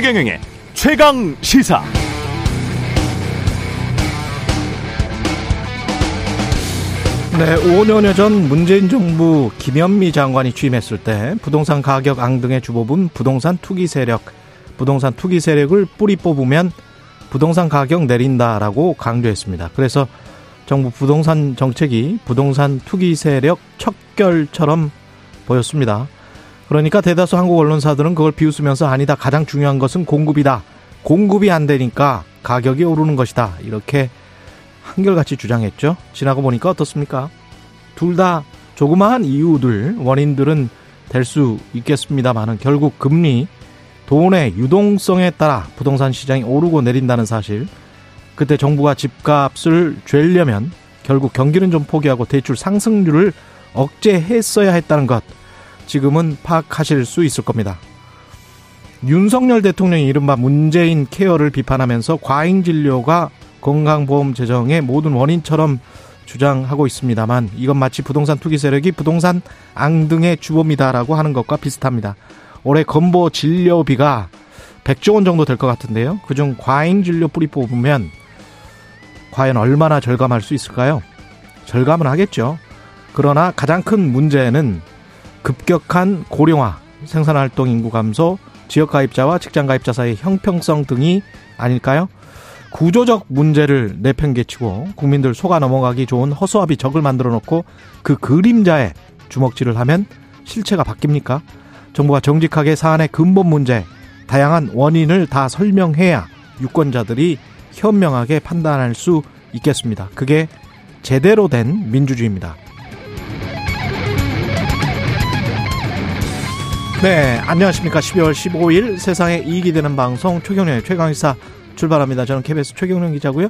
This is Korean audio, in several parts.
최경영의 최강 시사. 네, 5년여 전 문재인 정부 김현미 장관이 취임했을 때 부동산 가격 앙등의 주범은 부동산 투기 세력, 부동산 투기 세력을 뿌리 뽑으면 부동산 가격 내린다라고 강조했습니다. 그래서 정부 부동산 정책이 부동산 투기 세력 척결처럼 보였습니다. 그러니까 대다수 한국 언론사들은 그걸 비웃으면서 아니다. 가장 중요한 것은 공급이다. 공급이 안 되니까 가격이 오르는 것이다. 이렇게 한결같이 주장했죠. 지나고 보니까 어떻습니까? 둘 다 조그마한 이유들, 원인들은 될 수 있겠습니다만은 결국 금리, 돈의 유동성에 따라 부동산 시장이 오르고 내린다는 사실. 그때 정부가 집값을 죄려면 결국 경기는 좀 포기하고 대출 상승률을 억제했어야 했다는 것. 지금은 파악하실 수 있을 겁니다. 윤석열 대통령이 이른바 문재인 케어를 비판하면서 과잉 진료가 건강보험 재정의 모든 원인처럼 주장하고 있습니다만 이건 마치 부동산 투기 세력이 부동산 앙등의 주범이다라고 하는 것과 비슷합니다. 올해 건보 진료비가 100조 원 정도 될 것 같은데요. 그중 과잉 진료 뿌리 뽑으면 과연 얼마나 절감할 수 있을까요? 절감은 하겠죠. 그러나 가장 큰 문제는 급격한 고령화, 생산 활동 인구 감소, 지역 가입자와 직장 가입자 사이의 형평성 등이 아닐까요? 구조적 문제를 내팽개치고 국민들 속아 넘어가기 좋은 허수아비 적을 만들어 놓고 그 그림자에 주먹질을 하면 실체가 바뀝니까? 정부가 정직하게 사안의 근본 문제, 다양한 원인을 다 설명해야 유권자들이 현명하게 판단할 수 있겠습니다. 그게 제대로 된 민주주의입니다. 네, 안녕하십니까. 12월 15일 세상에 이익이 되는 방송 최경련의 최강의사 출발합니다. 저는 KBS 최경련 기자고요.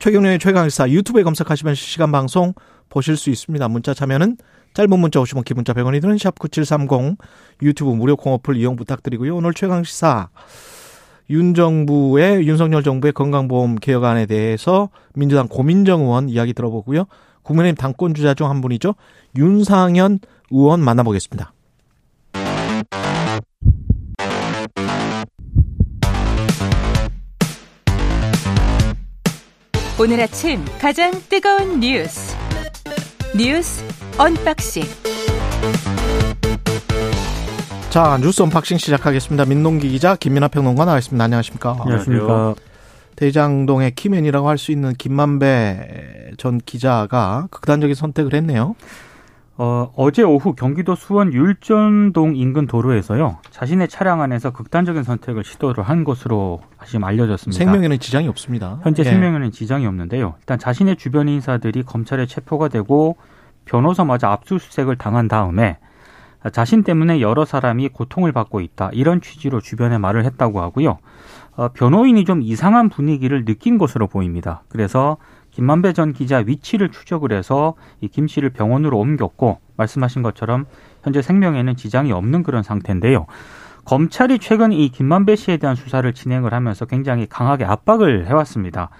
최경련의 최강의사 유튜브에 검색하시면 실시간 방송 보실 수 있습니다. 문자 참여는 짧은 문자 50원, 기 문자 100원이 드는 샵9730 유튜브 무료 콩어플 이용 부탁드리고요. 오늘 최강시사 윤 정부의 윤석열 정부의 건강보험 개혁안에 대해서 민주당 고민정 의원 이야기 들어보고요. 국민의힘 당권 주자 중 한 분이죠. 윤상현 의원 만나보겠습니다. 오늘 아침 가장 뜨거운 뉴스 뉴스 unboxing 자 뉴스 unboxing 시작하겠습니다. 민동기 기자 김민하 평론가 나와 있습니다. 안녕하십니까? 안녕하십니까? 대장동의 key man이라고 할 수 있는 김만배 전 기자가 극단적인 선택을 했네요. 어, 어제 오후 경기도 수원 율전동 인근 도로에서요. 자신의 차량 안에서 극단적인 선택을 시도를 한 것으로 지금 알려졌습니다. 생명에는 지장이 없습니다. 현재 예. 생명에는 지장이 없는데요. 일단 자신의 주변 인사들이 검찰에 체포가 되고 변호사마저 압수수색을 당한 다음에 자신 때문에 여러 사람이 고통을 받고 있다. 이런 취지로 주변에 말을 했다고 하고요. 어, 변호인이 좀 이상한 분위기를 느낀 것으로 보입니다. 그래서 김만배 전 기자 위치를 추적을 해서 이 김 씨를 병원으로 옮겼고 말씀하신 것처럼 현재 생명에는 지장이 없는 그런 상태인데요. 검찰이 최근 이 김만배 씨에 대한 수사를 진행을 하면서 굉장히 강하게 압박을 해왔습니다.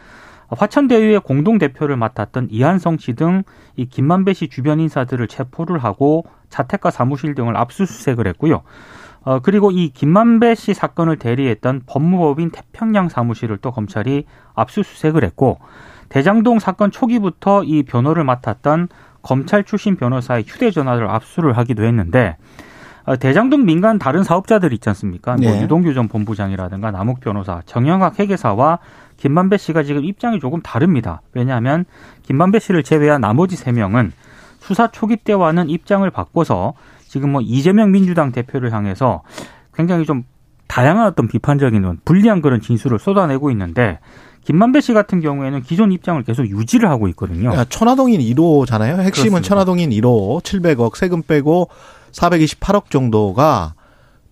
화천대유의 공동 대표를 맡았던 이한성 씨 등 이 김만배 씨 주변 인사들을 체포를 하고 자택과 사무실 등을 압수수색을 했고요. 어, 그리고 이 김만배 씨 사건을 대리했던 법무법인 태평양 사무실을 또 검찰이 압수수색을 했고 대장동 사건 초기부터 이 변호를 맡았던 검찰 출신 변호사의 휴대전화를 압수를 하기도 했는데 어, 대장동 민간 다른 사업자들 있지 않습니까? 뭐 네. 유동규 전 본부장이라든가 남욱 변호사, 정영학 회계사와 김만배 씨가 지금 입장이 조금 다릅니다. 왜냐하면 김만배 씨를 제외한 나머지 세 명은 수사 초기 때와는 입장을 바꿔서 지금 뭐 이재명 민주당 대표를 향해서 굉장히 좀 다양한 어떤 비판적인 불리한 그런 진술을 쏟아내고 있는데 김만배 씨 같은 경우에는 기존 입장을 계속 유지를 하고 있거든요. 야, 천화동인 1호잖아요. 핵심은 그렇습니다. 천화동인 1호 700억 세금 빼고 428억 정도가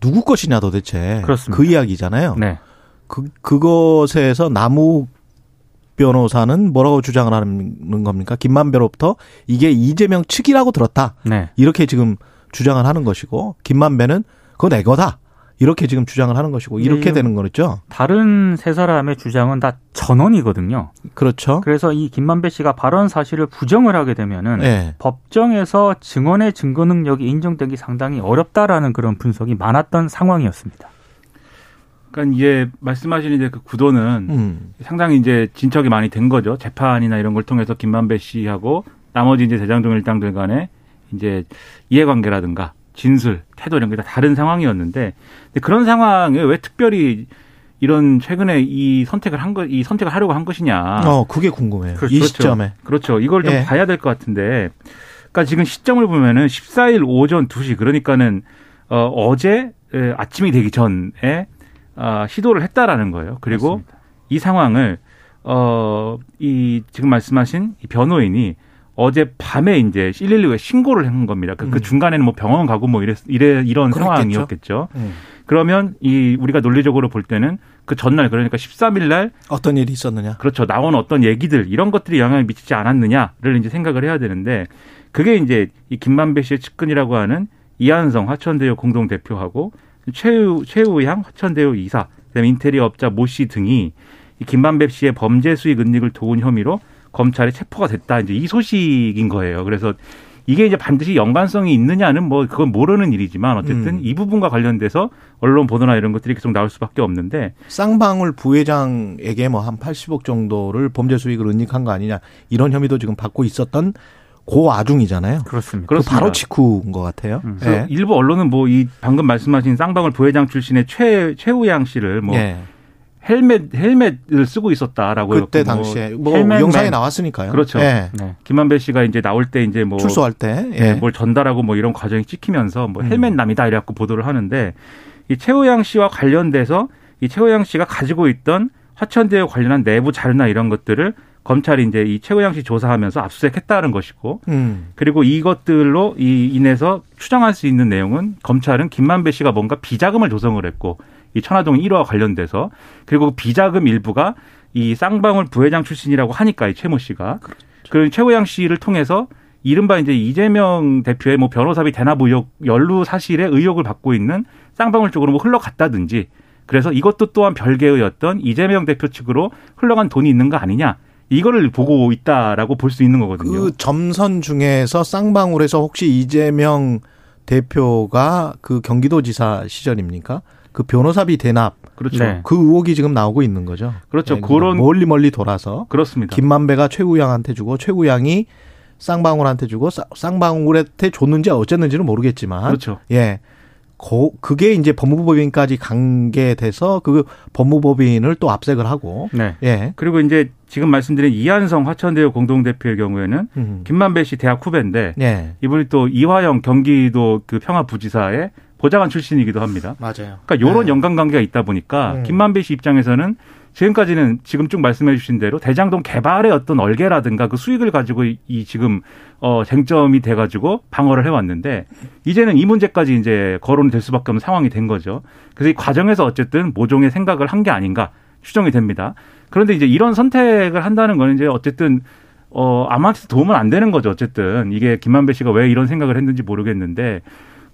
누구 것이냐 도대체 그렇습니다. 그 이야기잖아요. 네. 그 그것에서 남욱 변호사는 뭐라고 주장을 하는 겁니까? 김만배로부터 이게 이재명 측이라고 들었다. 네. 이렇게 지금 주장을 하는 것이고 김만배는 그거 내 거다. 이렇게 지금 주장을 하는 것이고 이렇게 네, 되는 거죠. 다른 세 사람의 주장은 다 전원이거든요. 그렇죠. 그래서 이 김만배 씨가 발언 사실을 부정을 하게 되면은 네. 법정에서 증언의 증거 능력이 인정되기 상당히 어렵다라는 그런 분석이 많았던 상황이었습니다. 그러니까 이제 말씀하신 이제 그 구도는 음. 상당히 이제 진척이 많이 된 거죠. 재판이나 이런 걸 통해서 김만배 씨하고 나머지 이제 대장동 일당들 간에 이제 이해관계라든가 진술, 태도 이런 게 다 다른 상황이었는데 그런 상황에 왜 특별히 이런 최근에 이 선택을 한 거, 이 선택을 하려고 한 것이냐. 어, 그게 궁금해요. 그렇죠. 이 시점에. 그렇죠. 이걸 좀 예. 봐야 될 것 같은데. 그러니까 지금 시점을 보면은 14일 오전 2시 그러니까는 어, 어제 에, 아침이 되기 전에 아, 시도를 했다라는 거예요. 그리고 맞습니다. 이 상황을 어, 이 지금 말씀하신 이 변호인이 어제 밤에 이제 112에 신고를 한 겁니다. 그, 그 음. 중간에는 뭐 병원 가고 뭐 이래, 이래 이런 그랬겠죠. 상황이었겠죠. 음. 그러면 이 우리가 논리적으로 볼 때는 그 전날 그러니까 13일 날 어떤 일이 있었느냐? 그렇죠. 나온 어떤 얘기들 이런 것들이 영향을 미치지 않았느냐를 이제 생각을 해야 되는데 그게 이제 이 김만배 씨의 측근이라고 하는 이한성 화천대유 공동 대표하고 최우 최우향 화천대유 이사 그다음에 인테리어 업자 모 씨 등이 이 김만배 씨의 범죄 수익 은닉을 도운 혐의로 검찰에 체포가 됐다 이제 이 소식인 거예요. 그래서 이게 이제 반드시 연관성이 있느냐는 뭐 그건 모르는 일이지만 어쨌든 음. 이 부분과 관련돼서 언론 보도나 이런 것들이 계속 나올 수밖에 없는데 쌍방울 부회장에게 뭐 한 80억 정도를 범죄 수익을 은닉한 거 아니냐 이런 혐의도 지금 받고 있었던 그 와중이잖아요. 그렇습니다. 그. 바로 직후인 것 같아요. 음. 예. 일부 언론은 뭐 이 방금 말씀하신 쌍방울 부회장 출신의 최 최우양 씨를 뭐 예. 헬멧 헬멧을 쓰고 있었다라고 그때 뭐 당시에 뭐 헬멧맨. 영상이 나왔으니까요. 그렇죠. 예. 네. 김만배 씨가 이제 나올 때 이제 뭐 출소할 때. 예, 예. 뭘 전달하고 뭐 이런 과정이 찍히면서 뭐 음. 헬멧 남이다 이래갖고 보도를 하는데 이 최우양 씨와 관련돼서 이 최우양 씨가 가지고 있던 화천대유 관련한 내부 자료나 이런 것들을 검찰이 이제 이 최우양 씨 조사하면서 압수수색했다는 것이고 음. 그리고 이것들로 이 인해서 추정할 수 있는 내용은 검찰은 김만배 씨가 뭔가 비자금을 조성을 했고 이 천화동 1호와 관련돼서 그리고 그 비자금 일부가 이 쌍방울 부회장 출신이라고 하니까 이 최모 씨가 그 최호양 씨를 통해서 이른바 이제 이재명 대표의 뭐 변호사비 대납 의혹 연루 사실에 의혹을 받고 있는 쌍방울 쪽으로 뭐 흘러갔다든지 그래서 이것도 또한 별개의 어떤 이재명 대표 측으로 흘러간 돈이 있는 거 아니냐 이거를 보고 있다라고 볼 수 있는 거거든요. 그 점선 중에서 쌍방울에서 혹시 이재명 대표가 그 경기도지사 시절입니까? 그 변호사비 대납 그렇죠. 네. 그 의혹이 지금 나오고 있는 거죠. 그렇죠. 예, 그런 멀리 멀리 돌아서 그렇습니다. 김만배가 최우양한테 주고 최우양이 쌍방울한테 주고 쌍- 쌍방울한테 줬는지 어쨌는지는 모르겠지만 그렇죠. 예. 고, 그게 이제 법무법인까지 관계돼서 그 법무법인을 또 압색을 하고 네. 예. 그리고 이제 지금 말씀드린 이한성 화천대유 공동대표의 경우에는 음. 김만배 씨 대학 후배인데 예. 이분이 또 이화영 경기도 그 평화부지사의 보좌관 출신이기도 합니다. 맞아요. 그러니까 이런 네. 연관관계가 있다 보니까 음. 김만배 씨 입장에서는 지금까지는 지금 쭉 말씀해 주신 대로 대장동 개발의 어떤 얼개라든가 그 수익을 가지고 이, 이 지금 어 쟁점이 돼 가지고 방어를 해 왔는데 이제는 이 문제까지 이제 거론이 될 수밖에 없는 상황이 된 거죠. 그래서 이 과정에서 어쨌든 모종의 생각을 한 게 아닌가 추정이 됩니다. 그런데 이제 이런 선택을 한다는 거는 이제 어쨌든 어 아무한테도 도움은 안 되는 거죠. 어쨌든 이게 김만배 씨가 왜 이런 생각을 했는지 모르겠는데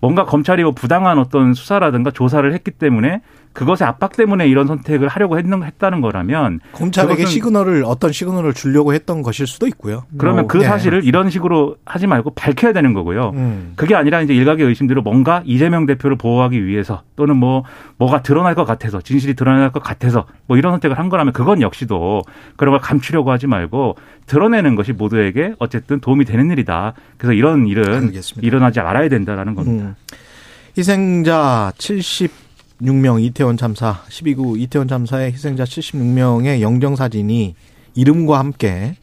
뭔가 검찰이 뭐 부당한 어떤 수사라든가 조사를 했기 때문에 그것의 압박 때문에 이런 선택을 하려고 했는, 했다는 거라면 검찰에게 시그널을 어떤 시그널을 주려고 했던 것일 수도 있고요. 그러면 뭐, 그 예. 사실을 이런 식으로 하지 말고 밝혀야 되는 거고요. 음. 그게 아니라 이제 일각의 의심대로 뭔가 이재명 대표를 보호하기 위해서 또는 뭐 뭐가 드러날 것 같아서 진실이 드러날 것 같아서 뭐 이런 선택을 한 거라면 그건 역시도 그런 걸 감추려고 하지 말고 드러내는 것이 모두에게 어쨌든 도움이 되는 일이다. 그래서 이런 일은 알겠습니다. 일어나지 말아야 된다라는 겁니다. 음. 희생자 76명 이태원 참사 12구 이태원 참사의 희생자 76명의 영정 사진이 이름과 함께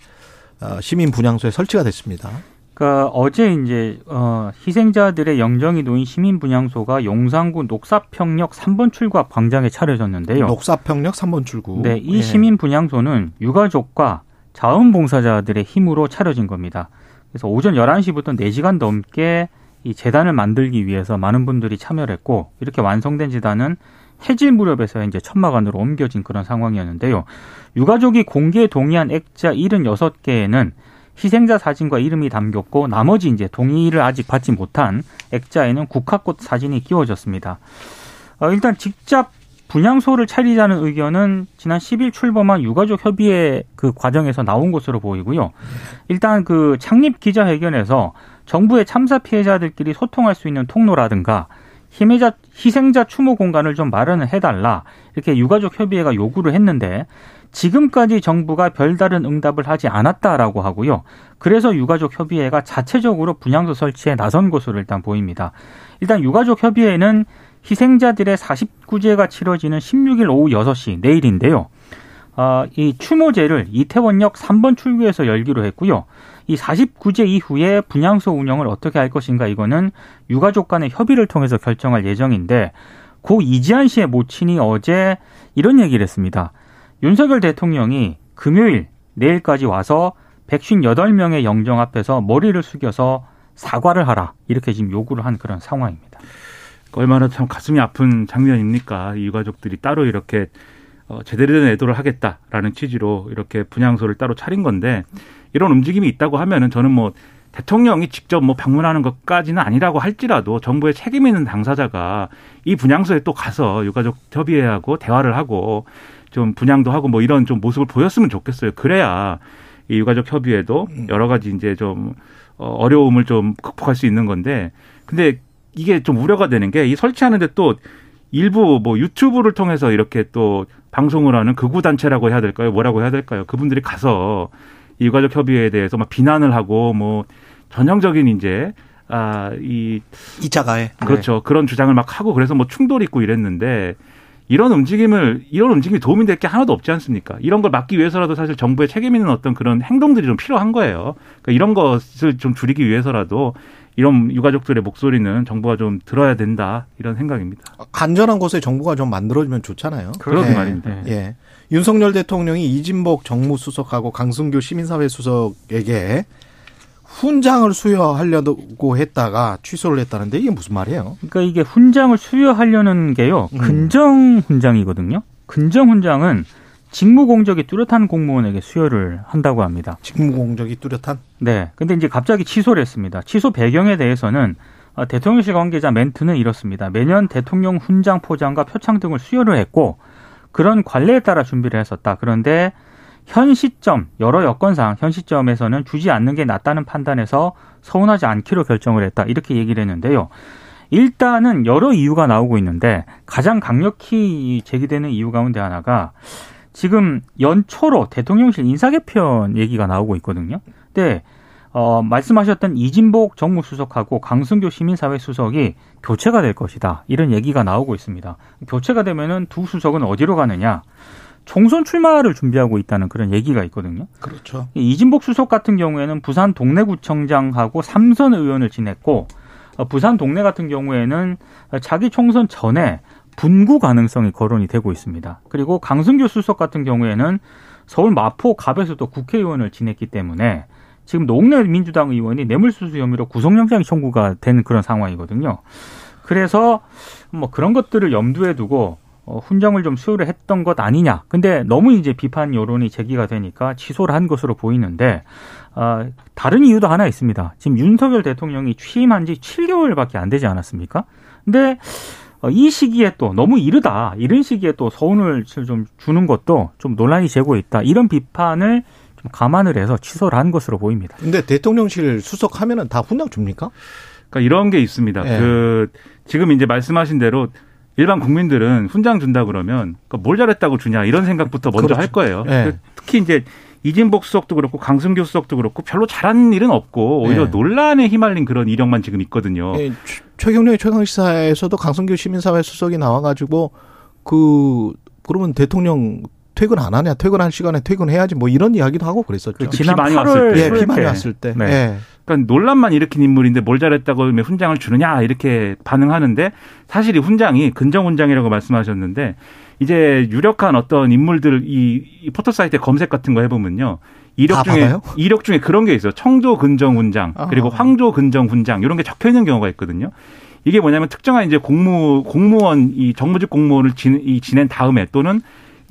어, 시민 분향소에 설치가 됐습니다. 그러니까 어제 이제 어 희생자들의 영정이 놓인 시민 분향소가 용산구 녹사평역 3번 출구 앞 광장에 차려졌는데요. 녹사평역 3번 출구. 네, 이 예. 시민 분향소는 유가족과 자원봉사자들의 힘으로 차려진 겁니다. 그래서 오전 11시부터 4시간 넘게 이 재단을 만들기 위해서 많은 분들이 참여를 했고 이렇게 완성된 재단은 해질 무렵에서 이제 천막안으로 옮겨진 그런 상황이었는데요. 유가족이 공개에 동의한 액자 76개에는 희생자 사진과 이름이 담겼고 나머지 이제 동의를 아직 받지 못한 액자에는 국화꽃 사진이 끼워졌습니다. 어, 일단 직접 분향소를 차리자는 의견은 지난 10일 출범한 유가족 협의회 그 과정에서 나온 것으로 보이고요. 일단 그 창립 기자회견에서 정부의 참사 피해자들끼리 소통할 수 있는 통로라든가 희생자, 희생자 추모 공간을 좀 마련을 해달라 이렇게 유가족 협의회가 요구를 했는데 지금까지 정부가 별다른 응답을 하지 않았다라고 하고요. 그래서 유가족 협의회가 자체적으로 분향소 설치에 나선 것으로 일단 보입니다. 일단 유가족 협의회는 희생자들의 49제가 치러지는 16일 오후 6시 내일인데요. 어, 이 추모제를 이태원역 3번 출구에서 열기로 했고요. 이 49제 이후에 분향소 운영을 어떻게 할 것인가 이거는 유가족 간의 협의를 통해서 결정할 예정인데 고 이지한 씨의 모친이 어제 이런 얘기를 했습니다. 윤석열 대통령이 금요일 내일까지 와서 158명의 영정 앞에서 머리를 숙여서 사과를 하라 이렇게 지금 요구를 한 그런 상황입니다. 얼마나 참 가슴이 아픈 장면입니까? 이 유가족들이 따로 이렇게 어, 제대로 된 애도를 하겠다라는 취지로 이렇게 분향소를 따로 차린 건데 이런 움직임이 있다고 하면은 저는 뭐 대통령이 직접 뭐 방문하는 것까지는 아니라고 할지라도 정부의 책임 있는 당사자가 이 분향소에 또 가서 유가족 협의회하고 대화를 하고 좀 분양도 하고 뭐 이런 좀 모습을 보였으면 좋겠어요. 그래야 이 유가족 협의회도 여러 가지 이제 좀 어, 어려움을 좀 극복할 수 있는 건데 근데 이게 좀 우려가 되는 게 이 설치하는데 또 일부 뭐 유튜브를 통해서 이렇게 또 방송을 하는 극우 단체라고 해야 될까요? 뭐라고 해야 될까요? 그분들이 가서 이 유가족 협의회에 대해서 막 비난을 하고 뭐 전형적인 이제 아이 이자가에 그렇죠 네. 그런 주장을 막 하고 그래서 뭐 충돌 있고 이랬는데 이런 움직임을 이런 움직임이 도움이 될 게 하나도 없지 않습니까? 이런 걸 막기 위해서라도 사실 정부의 책임 있는 어떤 그런 행동들이 좀 필요한 거예요. 그러니까 이런 것을 좀 줄이기 위해서라도 이런 유가족들의 목소리는 정부가 좀 들어야 된다 이런 생각입니다. 간절한 곳에 정부가 좀 만들어주면 좋잖아요. 그러게 네. 말입니다. 예. 윤석열 대통령이 이진복 정무수석하고 강승규 시민사회 수석에게 훈장을 수여하려고 했다가 취소를 했다는데 이게 무슨 말이에요? 그러니까 이게 훈장을 수여하려는 게요. 음. 근정 훈장이거든요. 근정 훈장은 직무 공적이 뚜렷한 공무원에게 수여를 한다고 합니다. 직무 공적이 뚜렷한? 네. 근데 이제 갑자기 취소를 했습니다. 취소 배경에 대해서는 어, 대통령실 관계자 멘트는 이렇습니다. 매년 대통령 훈장 포장과 표창 등을 수여를 했고 그런 관례에 따라 준비를 했었다. 그런데 현 시점 여러 여건상 현 시점에서는 주지 않는 게 낫다는 판단에서 서운하지 않기로 결정을 했다. 이렇게 얘기를 했는데요. 일단은 여러 이유가 나오고 있는데 가장 강력히 제기되는 이유 가운데 하나가 지금 연초로 대통령실 인사개편 얘기가 나오고 있거든요. 근데 어, 말씀하셨던 이진복 정무수석하고 강승교 시민사회 수석이 교체가 될 것이다. 이런 얘기가 나오고 있습니다. 교체가 되면은 두 수석은 어디로 가느냐? 총선 출마를 준비하고 있다는 그런 얘기가 있거든요. 그렇죠. 이진복 수석 같은 경우에는 부산 동래구청장하고 삼선 의원을 지냈고 어, 부산 동래 같은 경우에는 자기 총선 전에 분구 가능성이 거론이 되고 있습니다. 그리고 강승규 수석 같은 경우에는 서울 마포 갑에서도 국회의원을 지냈기 때문에 지금 노웅래 민주당 의원이 뇌물수수 혐의로 구속영장 청구가 된 그런 상황이거든요. 그래서 뭐 그런 것들을 염두에 두고 어, 훈장을 좀 수여를 했던 것 아니냐. 근데 너무 이제 비판 여론이 제기가 되니까 취소를 한 것으로 보이는데 어, 다른 이유도 하나 있습니다. 지금 윤석열 대통령이 취임한 지 7개월밖에 안 되지 않았습니까? 근데 어, 이 시기에 또 너무 이르다 이런 시기에 또 서운을 좀 주는 것도 좀 논란이 되고 있다 이런 비판을 좀 감안을 해서 취소를 한 것으로 보입니다. 근데 대통령실 수석하면은 다 훈장 줍니까? 그러니까 이런 게 있습니다. 네. 그 지금 이제 말씀하신 대로 일반 국민들은 훈장 준다 그러면 그러니까 뭘 잘했다고 주냐 이런 생각부터 먼저 그렇죠. 할 거예요. 네. 특히 이제 이진복 수석도 그렇고 강승규 수석도 그렇고 별로 잘한 일은 없고 오히려 네. 논란에 휘말린 그런 이력만 지금 있거든요. 네, 최경련의 최강시사에서도 강승규 시민사회 수석이 나와가지고 그 그러면 대통령 퇴근 안 하냐 퇴근할 시간에 퇴근해야지 뭐 이런 이야기도 하고 그랬었죠. 그 지난 비 많이 왔을 때, 예, 비 많이 왔을 때. 네. 네. 그러니까 논란만 일으킨 인물인데 뭘 잘했다고 훈장을 주느냐 이렇게 반응하는데 사실 이 훈장이 근정 훈장이라고 말씀하셨는데 이제 유력한 어떤 인물들 이, 이 포털 사이트 검색 같은 거 해보면요. 이력 중에 받아요? 이력 중에 그런 게 있어요. 청조 근정 훈장 그리고 황조 근정 훈장 이런 게 적혀 있는 경우가 있거든요. 이게 뭐냐면 특정한 이제 공무 공무원 이 정무직 공무원을 진, 이 지낸 다음에 또는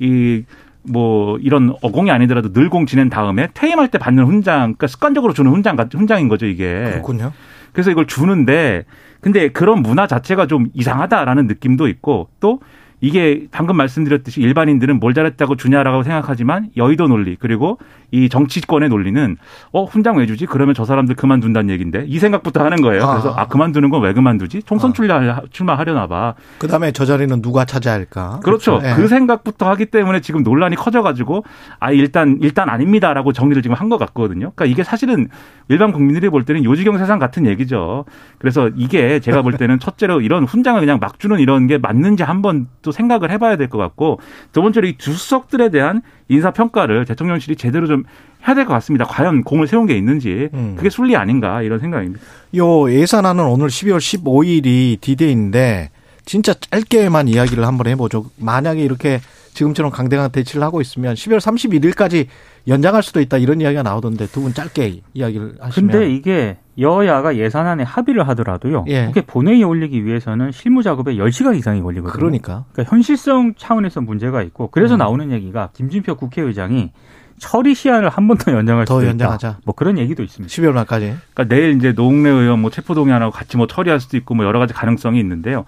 이 뭐 이런 어공이 아니더라도 늘공 지낸 다음에 퇴임할 때 받는 훈장, 그러니까 습관적으로 주는 훈장 훈장인 거죠 이게. 그렇군요. 그래서 이걸 주는데 근데 그런 문화 자체가 좀 이상하다라는 느낌도 있고 또 이게 방금 말씀드렸듯이 일반인들은 뭘 잘했다고 주냐라고 생각하지만 여의도 논리 그리고 이 정치권의 논리는 어 훈장 왜 주지? 그러면 저 사람들 그만둔다는 얘기인데 이 생각부터 하는 거예요. 그래서 아, 그만두는 건 왜 그만두지? 총선 출마 출마하려나 봐. 그다음에 저 자리는 누가 차지할까? 그렇죠. 그렇죠. 그 생각부터 하기 때문에 지금 논란이 커져가지고 아 일단 일단 아닙니다라고 정리를 지금 한 것 같거든요. 그러니까 이게 사실은 일반 국민들이 볼 때는 요지경 세상 같은 얘기죠. 그래서 이게 제가 볼 때는 첫째로 이런 훈장을 그냥 막 주는 이런 게 맞는지 한번 또 생각을 해봐야 될 것 같고 두 번째로 이 주석들에 대한 인사 평가를 대통령실이 제대로 좀 해야 될 것 같습니다. 과연 공을 세운 게 있는지 음. 그게 순리 아닌가 이런 생각입니다. 요 예산안은 오늘 12월 15일이 디데이인데 진짜 짧게만 이야기를 한번 해보죠. 만약에 이렇게 지금처럼 강대강 대치를 하고 있으면 12월 31일까지 연장할 수도 있다 이런 이야기가 나오던데 두 분 짧게 이야기를 하시면. 근데 이게 여야가 예산안에 합의를 하더라도요. 예. 그게 본회의에 올리기 위해서는 실무 작업에 10시간 이상이 걸리거든요. 그러니까. 그러니까 현실성 차원에서 문제가 있고 그래서 음. 나오는 얘기가 김진표 국회의장이 처리 시한을 한 번 더 연장할 더 연장하자. 있다. 뭐 그런 얘기도 있습니다. 12월 말까지. 그러니까 내일 이제 노웅래 의원 뭐 체포 동의안하고 같이 뭐 처리할 수도 있고 뭐 여러 가지 가능성이 있는데요.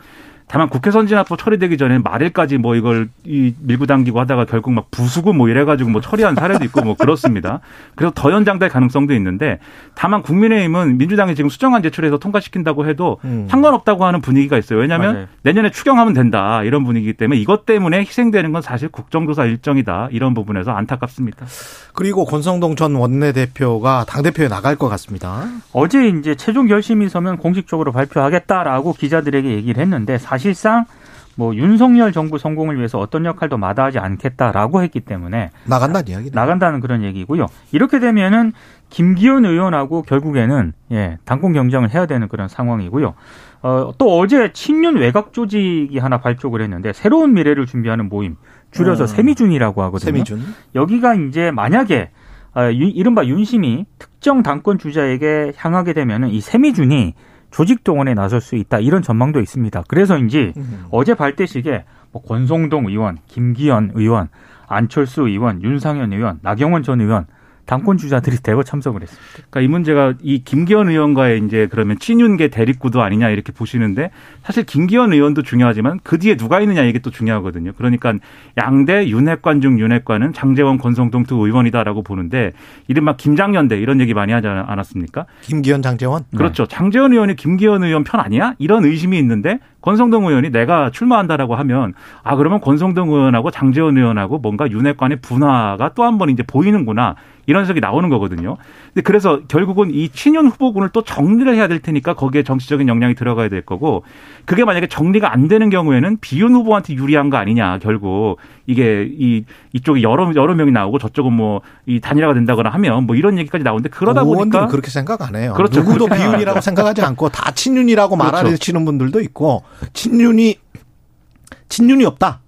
다만 국회 선진화법 처리되기 전에 말일까지 뭐 이걸 이 밀고 당기고 하다가 결국 막 부수고 뭐 이래가지고 뭐 처리한 사례도 있고 뭐 그렇습니다. 그래서 더 연장될 가능성도 있는데 다만 국민의힘은 민주당이 지금 수정안 제출해서 통과시킨다고 해도 음. 상관없다고 하는 분위기가 있어요. 왜냐하면 맞아요. 내년에 추경하면 된다 이런 분위기이기 때문에 이것 때문에 희생되는 건 사실 국정조사 일정이다 이런 부분에서 안타깝습니다. 그리고 권성동 전 원내대표가 당대표에 나갈 것 같습니다. 어제 이제 최종 결심이 서면 공식적으로 발표하겠다라고 기자들에게 얘기를 했는데 사실 상 뭐 윤석열 정부 성공을 위해서 어떤 역할도 마다하지 않겠다라고 했기 때문에 나간다는 이야기 나간다는 그런 얘기고요. 이렇게 되면은 김기현 의원하고 결국에는 예, 당권 경쟁을 해야 되는 그런 상황이고요. 어, 또 어제 친윤 외곽 조직이 하나 발족을 했는데 새로운 미래를 준비하는 모임 줄여서 어. 세미준이라고 하거든요. 세미준. 여기가 이제 만약에 어, 이른바 윤심이 특정 당권 주자에게 향하게 되면은 이 세미준이 조직 동원에 나설 수 있다 이런 전망도 있습니다. 그래서인지 음. 어제 발대식에 뭐 권성동 의원, 김기현 의원, 안철수 의원, 윤상현 의원, 나경원 전 의원 당권 주자들이 대거 참석을 했습니다. 그러니까 이 문제가 이 김기현 의원과의 이제 그러면 친윤계 대립구도 아니냐 이렇게 보시는데 사실 김기현 의원도 중요하지만 그 뒤에 누가 있느냐 이게 또 중요하거든요. 그러니까 양대 윤핵관 중 윤핵관은 장재원 권성동 두 의원이다라고 보는데 이른바 김장연대 이런 얘기 많이 하지 않았습니까? 김기현 장재원? 그렇죠. 네. 장재원 의원이 김기현 의원 편 아니야? 이런 의심이 있는데 권성동 의원이 내가 출마한다라고 하면 아 그러면 권성동 의원하고 장재원 의원하고 뭔가 윤핵관의 분화가 또 한 번 이제 보이는구나 이런 해석이 나오는 거거든요. 근데 그래서 결국은 이 친윤 후보군을 또 정리를 해야 될 테니까 거기에 정치적인 역량이 들어가야 될 거고 그게 만약에 정리가 안 되는 경우에는 비윤 후보한테 유리한 거 아니냐 결국 이게 이 이쪽에 여러 여러 명이 나오고 저쪽은 뭐 이 단일화가 된다거나 하면 뭐 이런 얘기까지 나오는데 그러다 보니까 그렇게 생각 안 해요. 그렇죠. 누구도 비윤이라고 생각하지 않고 다 친윤이라고 그렇죠. 말하시는 분들도 있고 친윤이 친윤이 없다.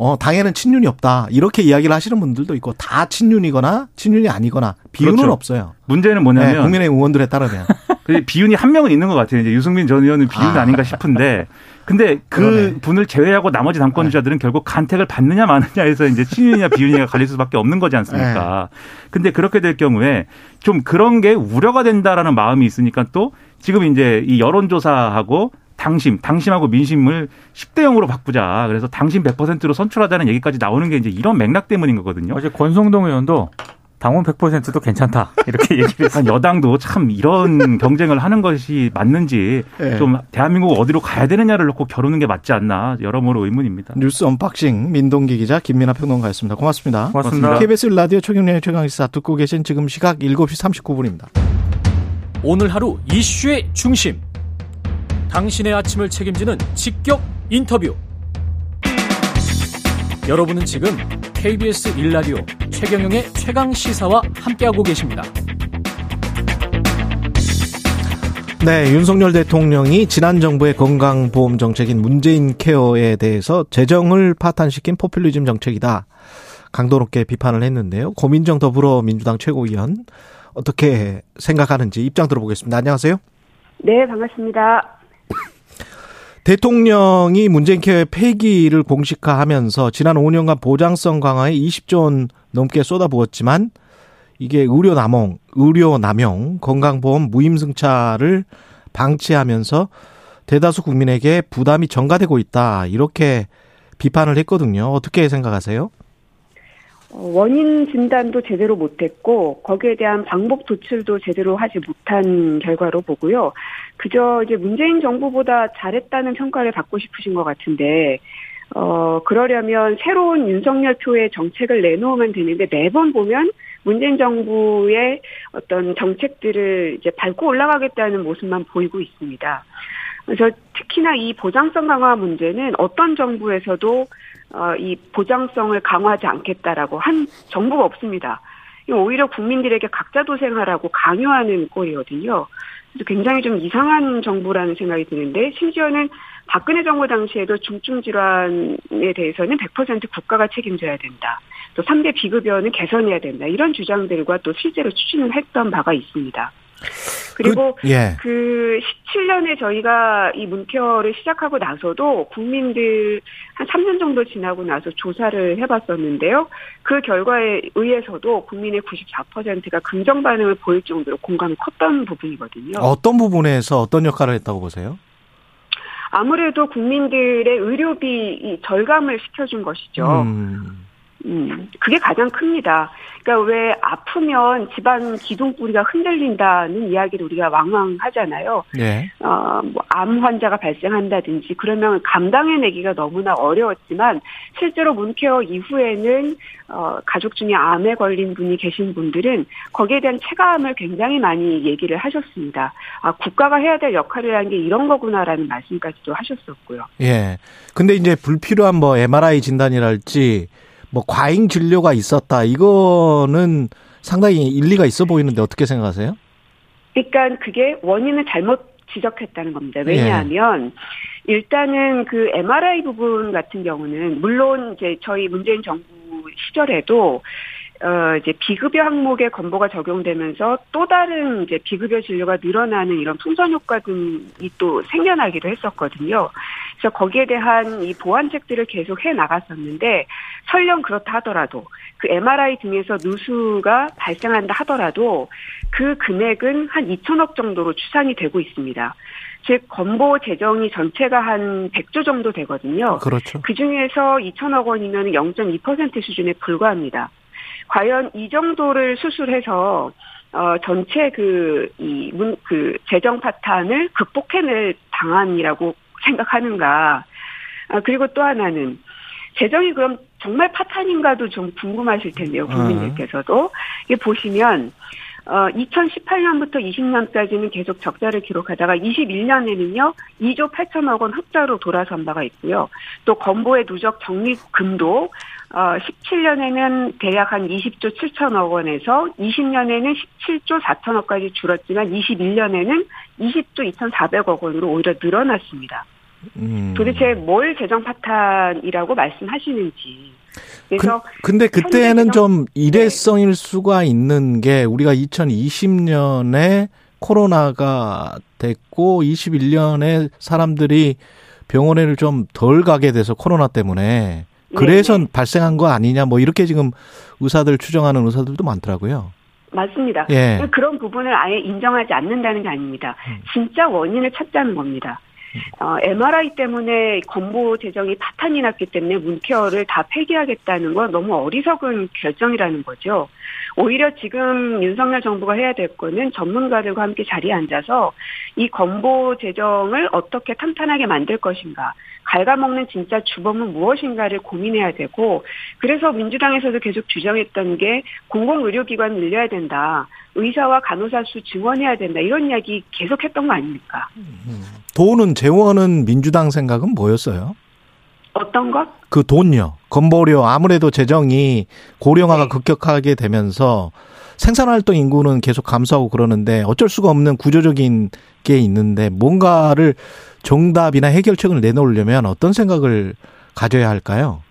어, 당에는 친윤이 없다. 이렇게 이야기를 하시는 분들도 있고 다 친윤이거나 친윤이 아니거나 비윤은 그렇죠. 없어요. 문제는 뭐냐면 네, 국민의 의원들에 따르면 비윤이 한 명은 있는 것 같아요. 이제 유승민 전 의원은 비윤 아. 닌가 싶은데 근데 그 그러네. 분을 제외하고 나머지 당권주자들은 네. 결국 간택을 받느냐 마느냐에서 이제 친윤이냐 비윤이냐 갈릴 수밖에 없는 거지 않습니까? 네. 근데 그렇게 될 경우에 좀 그런 게 우려가 된다라는 마음이 있으니까 또 지금 이제 이 여론조사하고 당심, 당심하고 민심을 10대 0으로 바꾸자. 그래서 당심 100%로 선출하자는 얘기까지 나오는 게 이제 이런 맥락 때문인 거거든요. 어제 권성동 의원도 당원 100%도 괜찮다. 이렇게 얘기를 했어요. 여당도 참 이런 경쟁을 하는 것이 맞는지 네. 좀 대한민국 어디로 가야 되느냐를 놓고 겨루는 게 맞지 않나 여러모로 의문입니다. 뉴스 unboxing 민동기 기자 김민아 평론가였습니다. 고맙습니다. 고맙습니다. KBS 라디오 최경련의 최강시사 듣고 계신 지금 시각 7시 39분입니다. 오늘 하루 이슈의 중심. 당신의 아침을 책임지는 직격 인터뷰. 여러분은 지금 KBS 일라디오 최경영의 최강 시사와 함께하고 계십니다. 네, 윤석열 대통령이 지난 정부의 건강보험 정책인 문재인 케어에 대해서 재정을 파탄시킨 포퓰리즘 정책이다. 강도 높게 비판을 했는데요. 고민정 더불어민주당 최고위원 어떻게 생각하는지 입장 들어보겠습니다. 안녕하세요. 네, 반갑습니다. 대통령이 문재인 케어의 폐기를 공식화하면서 지난 5년간 보장성 강화에 20조 원 넘게 쏟아부었지만 이게 의료 남용, 의료 남용, 건강보험 무임승차를 방치하면서 대다수 국민에게 부담이 전가되고 있다. 이렇게 비판을 했거든요. 어떻게 생각하세요? 어, 원인 진단도 제대로 못했고 거기에 대한 방법 도출도 제대로 하지 못한 결과로 보고요. 그저 이제 문재인 정부보다 잘했다는 평가를 받고 싶으신 것 같은데 어 그러려면 새로운 윤석열 표의 정책을 내놓으면 되는데 매번 보면 문재인 정부의 어떤 정책들을 이제 밟고 올라가겠다는 모습만 보이고 있습니다. 그래서 특히나 이 보장성 강화 문제는 어떤 정부에서도 어, 이 보장성을 강화하지 않겠다라고 한 정부가 없습니다. 오히려 국민들에게 각자 도생하라고 강요하는 꼴이거든요. 그래서 굉장히 좀 이상한 정부라는 생각이 드는데 심지어는 박근혜 정부 당시에도 중증 질환에 대해서는 100% 국가가 책임져야 된다. 또 3대 비급여는 개선해야 된다. 이런 주장들과 또 실제로 추진을 했던 바가 있습니다. 그리고 그, 예. 그 17년에 저희가 이 문케어를 시작하고 나서도 국민들 한 3년 정도 지나고 나서 조사를 해봤었는데요. 그 결과에 의해서도 국민의 94%가 긍정 반응을 보일 정도로 공감이 컸던 부분이거든요. 어떤 부분에서 어떤 역할을 했다고 보세요? 아무래도 국민들의 의료비 절감을 시켜준 것이죠. 음. 음, 그게 가장 큽니다. 그러니까 왜 아프면 집안 기둥뿌리가 흔들린다는 이야기를 우리가 왕왕 하잖아요. 네. 어, 뭐, 암 환자가 발생한다든지 그러면 감당해내기가 너무나 어려웠지만 실제로 문케어 이후에는 어, 가족 중에 암에 걸린 분이 계신 분들은 거기에 대한 체감을 굉장히 많이 얘기를 하셨습니다. 아, 국가가 해야 될 역할이라는 게 이런 거구나라는 말씀까지도 하셨었고요. 예. 근데 이제 불필요한 뭐 MRI 진단이랄지 뭐 과잉 진료가 있었다. 이거는 상당히 일리가 있어 보이는데 어떻게 생각하세요? 그러니까 그게 원인을 잘못 지적했다는 겁니다. 왜냐하면 예. 일단은 그 MRI 부분 같은 경우는 물론 이제 저희 문재인 정부 시절에도 어, 이제 비급여 항목에 건보가 적용되면서 또 다른 이제 비급여 진료가 늘어나는 이런 풍선 효과 등이 또 생겨나기도 했었거든요. 그래서 거기에 대한 이 보완책들을 계속 해 나갔었는데 설령 그렇다 하더라도 그 MRI 등에서 누수가 발생한다 하더라도 그 금액은 한 2천억 정도로 추산이 되고 있습니다. 즉 건보 재정이 전체가 한 100조 정도 되거든요. 그렇죠. 그 중에서 2천억 원이면 0.2% 수준에 불과합니다. 과연 이 정도를 수술해서 어, 전체 그, 이, 문, 그, 재정 파탄을 극복해낼 방안이라고 생각하는가. 아, 그리고 또 하나는, 재정이 그럼 정말 파탄인가도 좀 궁금하실 텐데요, 국민들께서도. 이게 보시면, 어, 2018년부터 20년까지는 계속 적자를 기록하다가 21년에는요, 2조 8천억 원 흑자로 돌아선 바가 있고요. 또 건보의 누적 적립금도 어, 17년에는 대략 한 20조 7천억 원에서 20년에는 17조 4천억까지 줄었지만 21년에는 20조 2,400억 원으로 오히려 늘어났습니다. 음. 도대체 뭘 재정 파탄이라고 말씀하시는지. 그래서 그, 근데 그때는 좀 일회성일 네. 수가 있는 게 우리가 2020년에 코로나가 됐고 21년에 사람들이 병원에를 좀 덜 가게 돼서 코로나 때문에 그래서 네네. 발생한 거 아니냐 뭐 이렇게 지금 의사들 추정하는 의사들도 많더라고요. 맞습니다. 예. 그런 부분을 아예 인정하지 않는다는 게 아닙니다. 음. 진짜 원인을 찾자는 겁니다. 어, MRI 때문에 건보 재정이 파탄이 났기 때문에 문케어를 다 폐기하겠다는 건 너무 어리석은 결정이라는 거죠. 오히려 지금 윤석열 정부가 해야 될 거는 전문가들과 함께 자리에 앉아서 이 건보 재정을 어떻게 탄탄하게 만들 것인가, 갉아먹는 진짜 주범은 무엇인가를 고민해야 되고 그래서 민주당에서도 계속 주장했던 게 공공의료기관 늘려야 된다. 의사와 간호사 수 증원해야 된다. 이런 이야기 계속했던 거 아닙니까? 돈은 재원은 민주당 생각은 뭐였어요? 어떤 것? 그 돈요. 건보료 아무래도 재정이 고령화가 네. 급격하게 되면서 생산활동 인구는 계속 감소하고 그러는데 어쩔 수가 없는 구조적인 게 있는데 뭔가를 정답이나 해결책을 내놓으려면 어떤 생각을 가져야 할까요?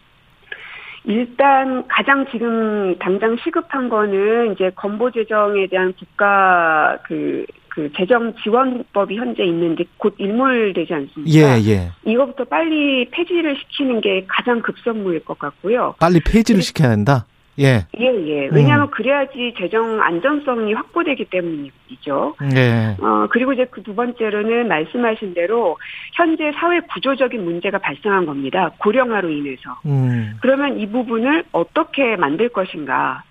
일단 가장 지금 당장 시급한 거는 이제 건보 재정에 대한 국가 그, 그 재정 지원법이 현재 있는데 곧 일몰되지 않습니까? 예, 예. 이거부터 빨리 폐지를 시키는 게 가장 급선무일 것 같고요. 빨리 폐지를 시켜야 한다? 예. 예, 예. 왜냐하면 그래야지 재정 안전성이 확보되기 때문이죠. 예. 어, 그리고 이제 그 두 번째로는 말씀하신 대로 현재 사회 구조적인 문제가 발생한 겁니다. 고령화로 인해서. 음. 그러면 이 부분을 어떻게 만들 것인가.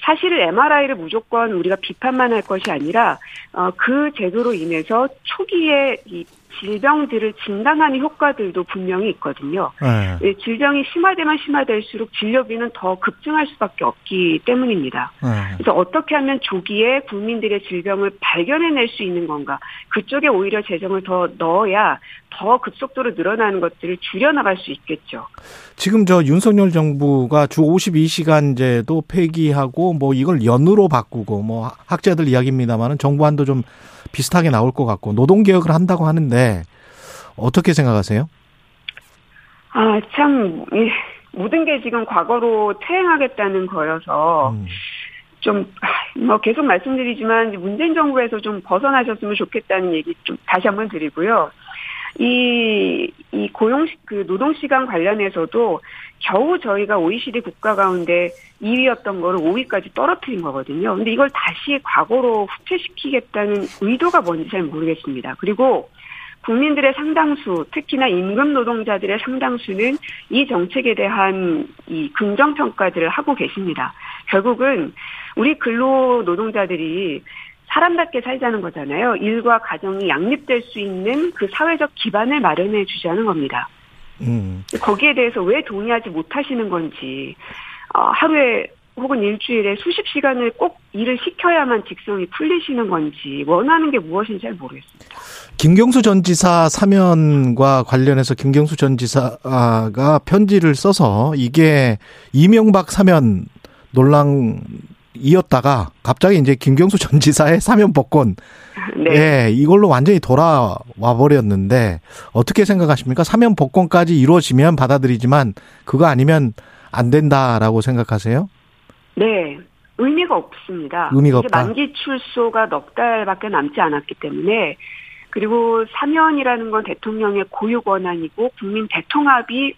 사실은 MRI를 무조건 우리가 비판만 할 것이 아니라 어, 그 제도로 인해서 초기에 이 질병들을 진단하는 효과들도 분명히 있거든요. 예. 예, 질병이 심화되면 심화될수록 진료비는 더 급증할 수밖에 없기 때문입니다. 예. 그래서 어떻게 하면 조기에 국민들의 질병을 발견해낼 수 있는 건가? 그쪽에 오히려 재정을 더 넣어야 더 급속도로 늘어나는 것들을 줄여나갈 수 있겠죠. 지금 저 윤석열 정부가 주 52시간제도 폐기하고 뭐 이걸 연으로 바꾸고 뭐 학자들 이야기입니다만은 정부 안도 좀 비슷하게 나올 것 같고 노동 개혁을 한다고 하는데 어떻게 생각하세요? 아, 참, 예, 모든 게 지금 과거로 퇴행하겠다는 거여서 음. 좀, 뭐 계속 말씀드리지만 문재인 정부에서 좀 벗어나셨으면 좋겠다는 얘기 좀 다시 한번 드리고요. 이, 이 고용, 그 노동 시간 관련해서도 겨우 저희가 OECD 국가 가운데 2위였던 거를 5위까지 떨어뜨린 거거든요. 근데 이걸 다시 과거로 후퇴시키겠다는 의도가 뭔지 잘 모르겠습니다. 그리고 국민들의 상당수, 특히나 임금 노동자들의 상당수는 이 정책에 대한 이 긍정 평가들을 하고 계십니다. 결국은 우리 근로 노동자들이 사람답게 살자는 거잖아요. 일과 가정이 양립될 수 있는 그 사회적 기반을 마련해 주자는 겁니다. 음. 거기에 대해서 왜 동의하지 못하시는 건지, 어, 하루에 혹은 일주일에 수십 시간을 꼭 일을 시켜야만 직성이 풀리시는 건지, 원하는 게 무엇인지 잘 모르겠습니다. 김경수 전 지사 사면과 관련해서 김경수 전 지사가 편지를 써서 이게 이명박 사면 논란 이었다가 갑자기 이제 김경수 전 지사의 사면 복권 네. 예, 이걸로 완전히 돌아와 버렸는데 어떻게 생각하십니까? 사면 복권까지 이루어지면 받아들이지만 그거 아니면 안 된다라고 생각하세요? 네. 의미가 없습니다. 의미가 없다. 만기 출소가 넉 달밖에 남지 않았기 때문에 그리고 사면이라는 건 대통령의 고유 권한이고 국민 대통합이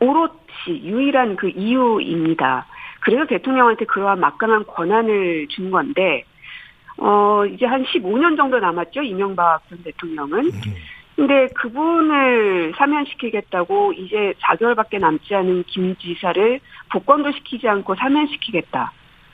오롯이 유일한 그 이유입니다. 그래서 대통령한테 그러한 막강한 권한을 준 건데 어 이제 한 15년 정도 남았죠 이명박 전 대통령은. 근데 그분을 사면시키겠다고 이제 4개월밖에 남지 않은 김 지사를 복권도 시키지 않고 사면시키겠다.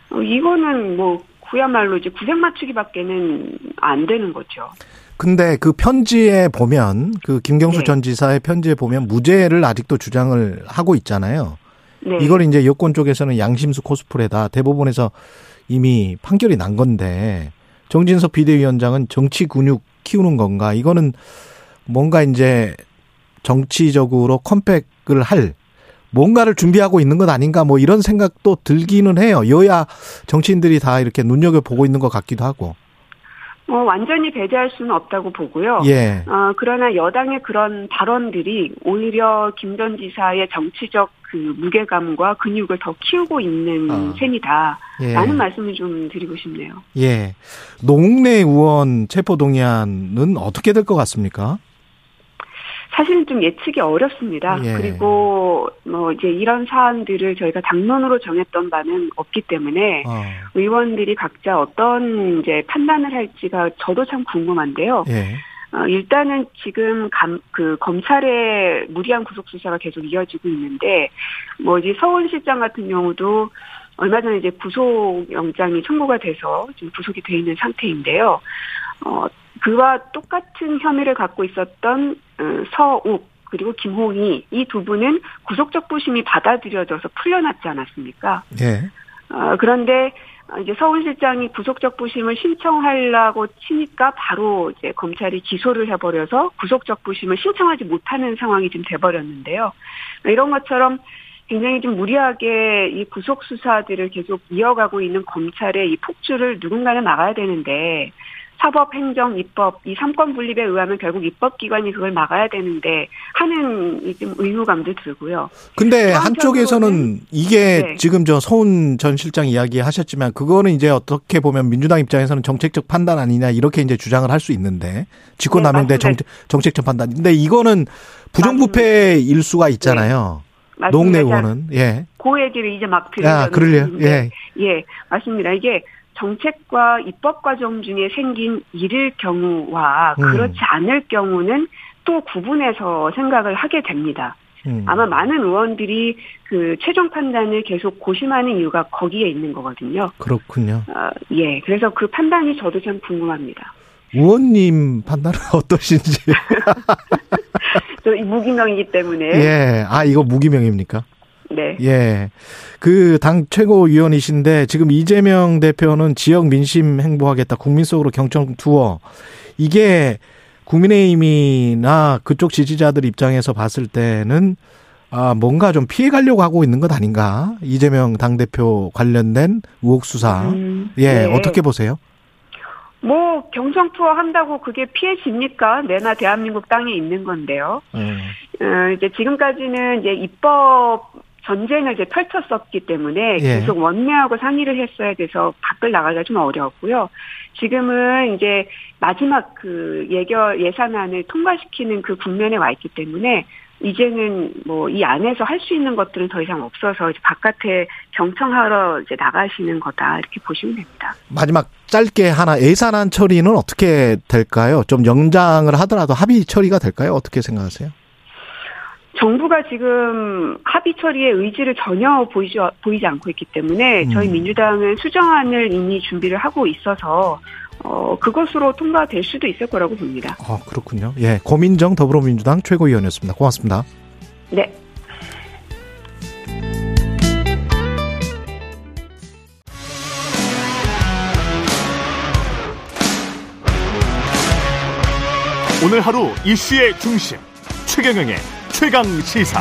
어, 이거는 뭐 그야말로 이제 구색 맞추기밖에는 안 되는 거죠. 근데 그 편지에 보면 그 김경수 네. 전 지사의 편지에 보면 무죄를 아직도 주장을 하고 있잖아요. 네. 이걸 이제 여권 쪽에서는 양심수 코스프레다. 대법원에서 이미 판결이 난 건데 정진석 비대위원장은 정치 근육 키우는 건가? 이거는 뭔가 이제 정치적으로 컴백을 할 뭔가를 준비하고 있는 것 아닌가 뭐 이런 생각도 들기는 해요. 여야 정치인들이 다 이렇게 눈여겨 보고 있는 것 같기도 하고. 어, 완전히 배제할 수는 없다고 보고요. 예. 어, 그러나 여당의 그런 발언들이 오히려 김 전 지사의 정치적 그 무게감과 근육을 더 키우고 있는 아. 셈이다. 예. 라는 말씀을 좀 드리고 싶네요. 예. 노웅래 의원 체포동의안은 어떻게 될 것 같습니까? 사실은 좀 예측이 어렵습니다. 예. 그리고 뭐 이제 이런 사안들을 저희가 당론으로 정했던 바는 없기 때문에 어. 의원들이 각자 어떤 이제 판단을 할지가 저도 참 궁금한데요. 예. 어, 일단은 지금 감, 그 검찰의 무리한 구속 수사가 계속 이어지고 있는데 뭐 이제 서울시장 같은 경우도 얼마 전에 이제 구속 영장이 청구가 돼서 지금 구속이 돼 있는 상태인데요. 어, 그와 똑같은 혐의를 갖고 있었던 어, 서욱 그리고 김홍희 이 두 분은 구속적 부심이 받아들여져서 풀려났지 않았습니까? 예. 어, 그런데 이제 서울실장이 구속적 부심을 신청하려고 치니까 바로 이제 검찰이 기소를 해버려서 구속적 부심을 신청하지 못하는 상황이 지금 돼버렸는데요. 이런 것처럼 굉장히 좀 무리하게 이 구속 수사들을 계속 이어가고 있는 검찰의 이 폭주를 누군가는 막아야 되는데 사법, 행정, 입법 이 삼권 분립에 의하면 결국 입법기관이 그걸 막아야 되는데 하는 이좀 의무감도 들고요. 근데 또 한쪽에서는 이게 네. 지금 저 서훈 전 실장 이야기 하셨지만 그거는 이제 어떻게 보면 민주당 입장에서는 정책적 판단 아니냐 이렇게 이제 주장을 할 수 있는데 직권남용대 네, 정. 정책적 판단. 근데 이거는 부정부패일 수가 있잖아요. 노웅래 의원은 예. 그 얘기를 이제 막 드리려는 아, 그럴래요? 예. 예, 맞습니다. 이게 정책과 입법 과정 중에 생긴 일일 경우와 음. 그렇지 않을 경우는 또 구분해서 생각을 하게 됩니다. 음. 아마 많은 의원들이 그 최종 판단을 계속 고심하는 이유가 거기에 있는 거거든요. 그렇군요. 어, 예, 그래서 그 판단이 저도 참 궁금합니다. 의원님 판단은 어떠신지. 저 무기명이기 때문에 예. 아, 이거 무기명입니까? 네. 예. 그 당 최고위원이신데 지금 이재명 대표는 지역 민심 행보하겠다. 국민 속으로 경청 투어. 이게 국민의힘이나 그쪽 지지자들 입장에서 봤을 때는 아, 뭔가 좀 피해 가려고 하고 있는 것 아닌가? 이재명 당대표 관련된 의혹 수사. 음, 예, 네. 어떻게 보세요? 뭐 경청 투어 한다고 그게 피해집니까? 내나 대한민국 땅에 있는 건데요. 음. 어, 이제 지금까지는 이제 입법 전쟁을 이제 펼쳤었기 때문에 예. 계속 원내하고 상의를 했어야 돼서 밖을 나가기가 좀 어려웠고요. 지금은 이제 마지막 그 예결 예산안을 통과시키는 그 국면에 와 있기 때문에 이제는 뭐 이 안에서 할 수 있는 것들은 더 이상 없어서 이제 바깥에 경청하러 이제 나가시는 거다 이렇게 보시면 됩니다. 마지막 짧게 하나 예산안 처리는 어떻게 될까요? 좀 연장을 하더라도 합의 처리가 될까요? 어떻게 생각하세요? 정부가 지금 합의 처리의 의지를 전혀 보이지, 보이지 않고 있기 때문에 저희 음. 민주당은 수정안을 이미 준비를 하고 있어서 어, 그것으로 통과될 수도 있을 거라고 봅니다. 아, 그렇군요. 예, 고민정 더불어민주당 최고위원이었습니다. 고맙습니다. 네. 오늘 하루 이슈의 중심 최경영의 최강 시사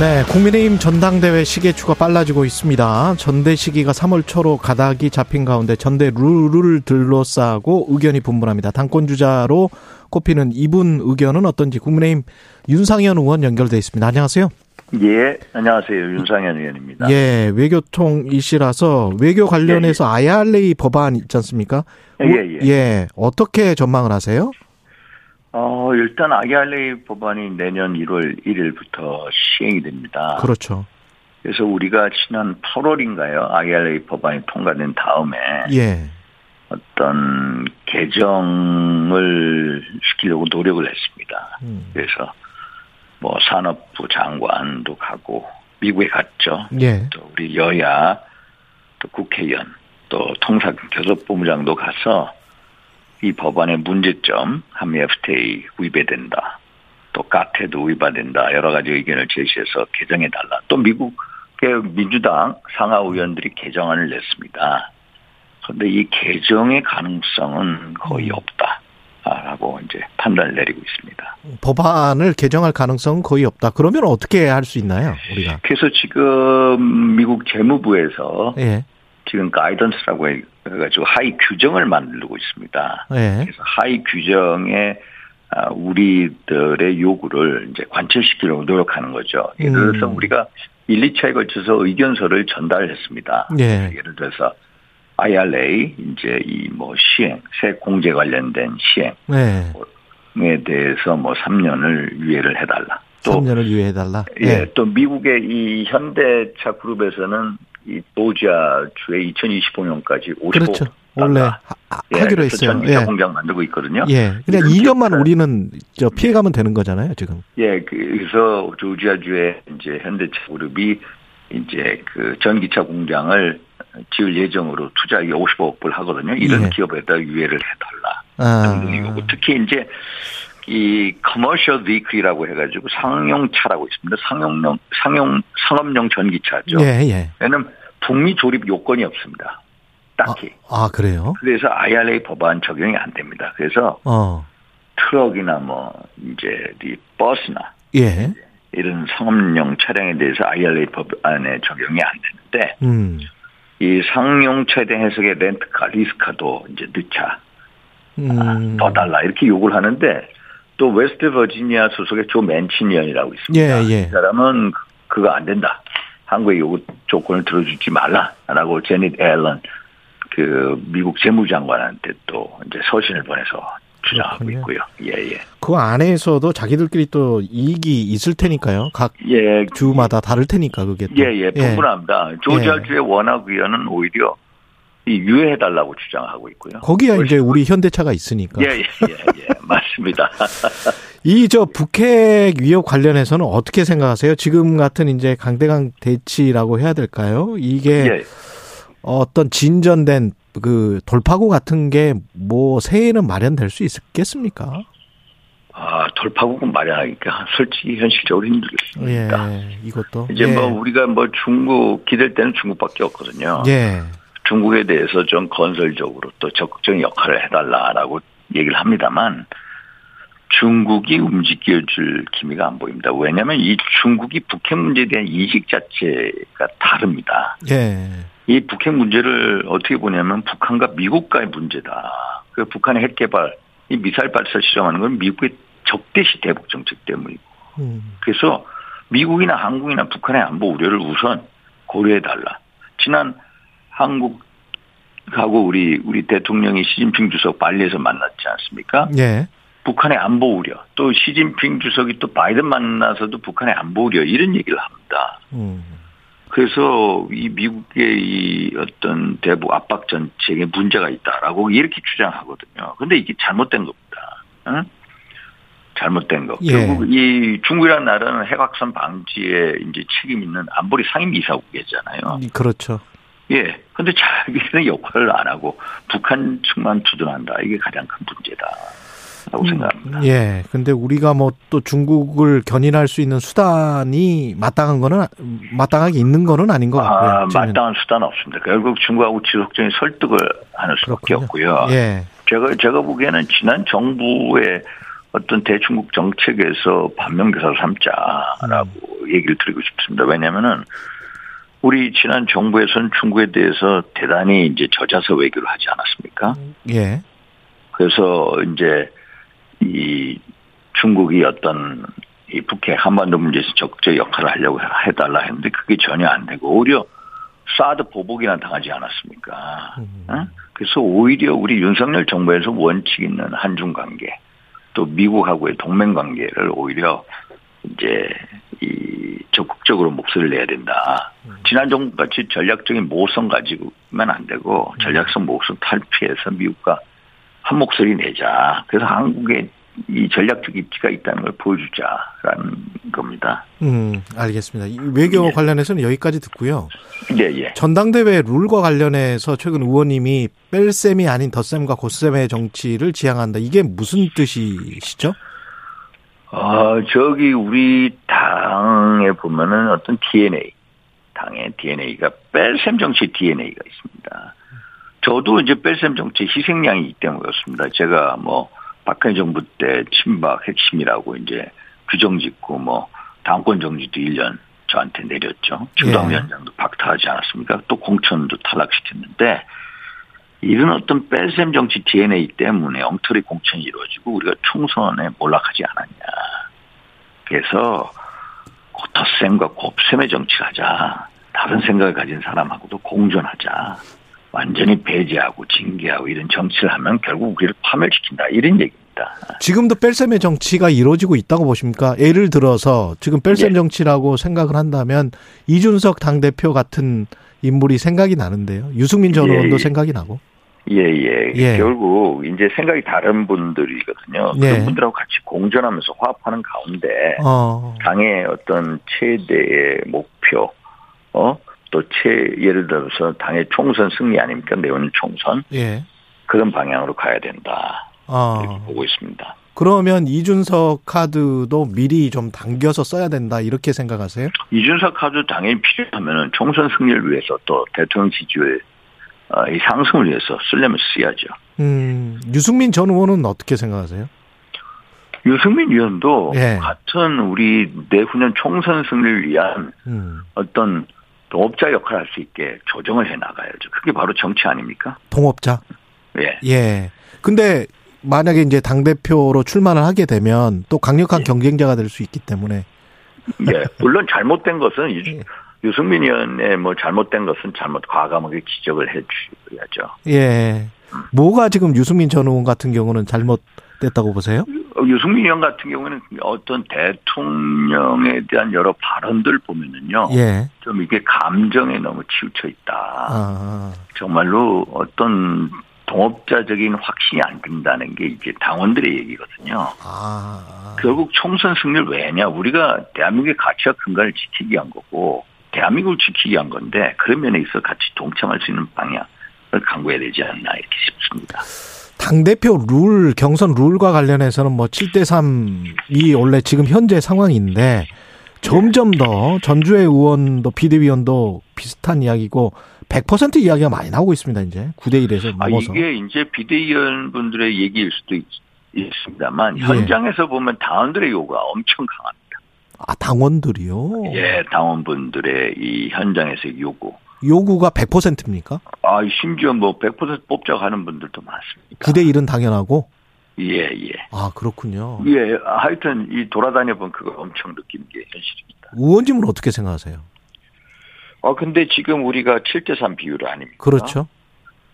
네, 국민의힘 전당대회 시계추가 빨라지고 있습니다. 전대 시기가 3월 초로 가닥이 잡힌 가운데 전대 룰을 둘러싸고 의견이 분분합니다. 당권 주자로 꼽히는 이분 의견은 어떤지 국민의힘 윤상현 의원 연결돼 있습니다. 안녕하세요. 예, 안녕하세요. 윤상현 의원입니다. 예, 외교통이시라서 외교 관련해서 IRA 법안 있지 않습니까? 예, 예. 예, 어떻게 전망을 하세요? 어, 일단 IRA 법안이 내년 1월 1일부터 시행이 됩니다. 그렇죠. 그래서 우리가 지난 8월인가요? IRA 법안이 통과된 다음에 예, 어떤 개정을 시키려고 노력을 했습니다. 음, 그래서 뭐 산업부 장관도 가고 미국에 갔죠. 예, 또 우리 여야 또 국회의원 또 통상 교섭본부장도 가서 이 법안의 문제점 한미 FTA 위배된다. 또 까테도 위반된다. 여러 가지 의견을 제시해서 개정해 달라. 또 미국의 민주당 상하 의원들이 개정안을 냈습니다. 그런데 이 개정의 가능성은 거의 없다. 라고 이제 판단을 내리고 있습니다. 법안을 개정할 가능성은 거의 없다. 그러면 어떻게 할 수 있나요, 우리가? 그래서 지금 미국 재무부에서 예, 지금 가이던스라고 해가지고 하위 규정을 만들고 있습니다. 예, 그래서 하위 규정에 아, 우리들의 요구를 이제 관철시키려고 노력하는 거죠. 예를 들어서 음. 우리가 1, 2차에 걸쳐서 의견서를 전달했습니다. 예. 예를 들어서 IRA 이제 이 뭐 시행, 세 공제 관련된 시행에 네. 대해서 뭐 3년을 유예를 해달라. 또 3년을 유예해달라. 예, 또 미국의 이 현대차 그룹에서는 이 조지아 주에 2025년까지 55 그렇죠. 원래 하, 예, 하기로 했어요. 예. 공장 만들고 있거든요. 예. 그냥 이런 2년만 기업들- 우리는 저 피해가면 되는 거잖아요, 지금. 예, 그래서 조지아주에 이제 현대차 그룹이 이제 그 전기차 공장을 지을 예정으로 투자액이 55억 불 하거든요. 이런 예. 기업에다 유예를 해달라. 아. 등등이 요구. 특히 이제 이 커머셜 비클이라고 해가지고 상용차라고 있습니다. 상용용 상용 상업용 전기차죠. 예, 예. 얘는 북미 조립 요건이 없습니다. 딱히. 아, 그래요? 그래서 IRA 법안 적용이 안 됩니다. 그래서 어. 트럭이나 뭐 이제 이 버스나 예. 이런 상업용 차량에 대해서 IRA 법안에 적용이 안 되는데 음. 이 상용 확대 해석해 렌트카, 리스카도 이제 넣자 음. 더 달라 이렇게 요구를 하는데 또 웨스트 버지니아 소속의 조 맨친 의원이라고 있습니다. 예, 예. 이 사람은 그- 그거 안 된다. 한국의 요구 조건을 들어주지 말라라고 재닛 옐런 그 미국 재무장관한테 또 이제 서신을 보내서 주장하고 그렇군요. 있고요. 예, 예. 그 안에서도 자기들끼리 또 이익이 있을 테니까요. 각 예, 주마다 다를 테니까 그게 또. 예, 예, 분분합니다. 조지아주의 예. 원학 위원은 오히려 이 유예해달라고 주장하고 있고요. 거기야 이제 우리 현대차가 있으니까. 예, 예, 예, 예, 맞습니다. 이 저 북핵 위협 관련해서는 어떻게 생각하세요? 지금 같은 이제 강대강 대치라고 해야 될까요? 이게 예, 어떤 진전된 그 돌파구 같은 게 뭐 새해에는 마련될 수 있겠습니까? 아, 돌파구는 마련하니까 솔직히 현실적으로 힘들겠습니다. 예, 이것도 이제 예. 뭐 우리가 뭐 중국 기댈 때는 중국밖에 없거든요. 예, 중국에 대해서 좀 건설적으로 또 적극적인 역할을 해달라라고 얘기를 합니다만 중국이 움직여줄 기미가 안 보입니다. 왜냐하면 이 중국이 북핵 문제에 대한 인식 자체가 다릅니다. 예, 이 북핵 문제를 어떻게 보냐면 북한과 미국과의 문제다. 그 북한의 핵 개발, 이 미사일 발사 시험하는 건 미국의 적대시 대북 정책 때문이고. 음, 그래서 미국이나 한국이나 북한의 안보 우려를 우선 고려해 달라. 지난 한국하고 우리 우리 대통령이 시진핑 주석 발리에서 만났지 않습니까? 예, 북한의 안보 우려, 또 시진핑 주석이 또 바이든 만나서도 북한의 안보 우려 이런 얘기를 합니다. 음, 그래서 이 미국의 이 어떤 대북 압박 정책에 문제가 있다라고 이렇게 주장하거든요. 근데 이게 잘못된 겁니다. 응? 잘못된 거. 예. 결국 이 중국이라는 나라는 핵확산 방지에 이제 책임 있는 안보리 상임이사국이잖아요. 그렇죠. 예. 근데 자기는 역할을 안 하고 북한 측만 주둔한다. 이게 가장 큰 문제다 라고 생각합니다. 예, 근데 우리가 뭐 또 중국을 견인할 수 있는 수단이 마땅한 거는 마땅하게 있는 거는 아닌 것 같고요. 아. 마땅한 수단은 없습니다. 결국 중국하고 지속적인 설득을 하는 수밖에 그렇군요. 없고요. 예, 제가 제가 보기에는 지난 정부의 어떤 대중국 정책에서 반면교사를 삼자라고 음. 얘기를 드리고 싶습니다. 왜냐하면은 우리 지난 정부에서는 중국에 대해서 대단히 이제 저자서 외교를 하지 않았습니까? 예, 그래서 이제 이 중국이 어떤 이 북핵 한반도 문제에서 적극적 역할을 하려고 해달라 했는데 그게 전혀 안 되고 오히려 사드 보복이나 당하지 않았습니까? 음. 응? 그래서 오히려 우리 윤석열 정부에서 원칙 있는 한중 관계 또 미국하고의 동맹 관계를 오히려 이제 이 적극적으로 목소리를 내야 된다. 지난 정부 같이 전략적인 모성 가지고만 안 되고 전략성 모성 탈피해서 미국과 한 목소리 내자. 그래서 한국의 이 전략적 입지가 있다는 걸 보여주자라는 겁니다. 음, 알겠습니다. 이 외교 예. 관련해서는 여기까지 듣고요. 예, 예. 전당대회 룰과 관련해서 최근 의원님이 뺄셈이 아닌 덧셈과 곧셈의 정치를 지향한다. 이게 무슨 뜻이시죠? 어, 저기 우리 당에 보면은 어떤 DNA, 당의 DNA가 뺄셈 정치 DNA가 있습니다. 저도 이제 뺄셈 정치 희생양이 있기 때문에 그렇습니다. 제가 뭐 박근혜 정부 때 친박 핵심이라고 이제 규정 짓고 뭐 당권 정지도 1년 저한테 내렸죠. 중당위원장도 박탈하지 않았습니까? 또 공천도 탈락시켰는데 이런 어떤 뺄셈 정치 DNA 때문에 엉터리 공천이 이루어지고 우리가 총선에 몰락하지 않았냐. 그래서 덧셈과 곱셈의 정치하자. 다른 생각을 가진 사람하고도 공존하자. 완전히 배제하고 징계하고 이런 정치를 하면 결국 우리를 파멸시킨다. 이런 얘기입니다. 지금도 뺄셈의 정치가 이루어지고 있다고 보십니까? 예를 들어서 지금 뺄셈 예. 정치라고 생각을 한다면 이준석 당대표 같은 인물이 생각이 나는데요. 유승민 전 예, 의원도 예. 생각이 나고. 예, 예. 예. 결국 이제 생각이 다른 분들이거든요. 예. 그런 분들하고 같이 공존하면서 화합하는 가운데 어, 당의 어떤 최대의 목표, 어? 또 최, 예를 들어서 당의 총선 승리 아닙니까? 내년 총선. 예. 그런 방향으로 가야 된다. 이렇게 어, 보고 있습니다. 그러면 이준석 카드도 미리 좀 당겨서 써야 된다. 이렇게 생각하세요? 이준석 카드 당연히 필요하면 총선 승리를 위해서 또 대통령 지지율 어, 이 상승을 위해서 쓰려면 써야죠. 음, 유승민 전 의원은 어떻게 생각하세요? 유승민 의원도 예. 같은 우리 내후년 총선 승리를 위한 음, 어떤 동업자 역할을 할 수 있게 조정을 해 나가야죠. 그게 바로 정치 아닙니까? 동업자. 예. 예. 근데 만약에 이제 당 대표로 출마를 하게 되면 또 강력한 예. 경쟁자가 될 수 있기 때문에 예. 물론 잘못된 것은 유, 예. 유승민 의원의 뭐 잘못된 것은 잘못 과감하게 지적을 해 주셔야죠. 예. 뭐가 지금 유승민 전 의원 같은 경우는 잘못 됐다고 보세요? 어, 유승민 의원 같은 경우는 어떤 대통령에 대한 여러 발언들 보면은요. 예. 좀 이게 감정에 너무 치우쳐 있다. 아, 정말로 어떤 동업자적인 확신이 안 든다는 게 이제 당원들의 얘기거든요. 아. 결국 총선 승리를 왜 했냐? 우리가 대한민국의 가치와 근간을 지키기 위한 거고, 대한민국을 지키기 위한 건데, 그런 면에 있어 같이 동참할 수 있는 방향을 강구해야 되지 않나, 이렇게 싶습니다. 당대표 룰, 경선 룰과 관련해서는 뭐 7대3이 원래 지금 현재 상황인데 점점 더 전주의 의원도 비대위원도 비슷한 이야기고 100% 이야기가 많이 나오고 있습니다, 이제. 9대 1에서 아, 넘어서. 이게 이제 비대위원 분들의 얘기일 수도 있, 습니다만 예. 현장에서 보면 당원들의 요구가 엄청 강합니다. 아, 당원들이요? 예, 당원분들의 이 현장에서의 요구. 요구가 100%입니까? 아, 심지어 뭐 100% 뽑자고 하는 분들도 많습니다. 9대 1은 당연하고? 예, 예. 아, 그렇군요. 예, 하여튼 이 돌아다녀 본 그걸 엄청 느낀 게 현실입니다. 의원님은 어떻게 생각하세요? 어, 근데 지금 우리가 7대 3 비율 아닙니까? 그렇죠.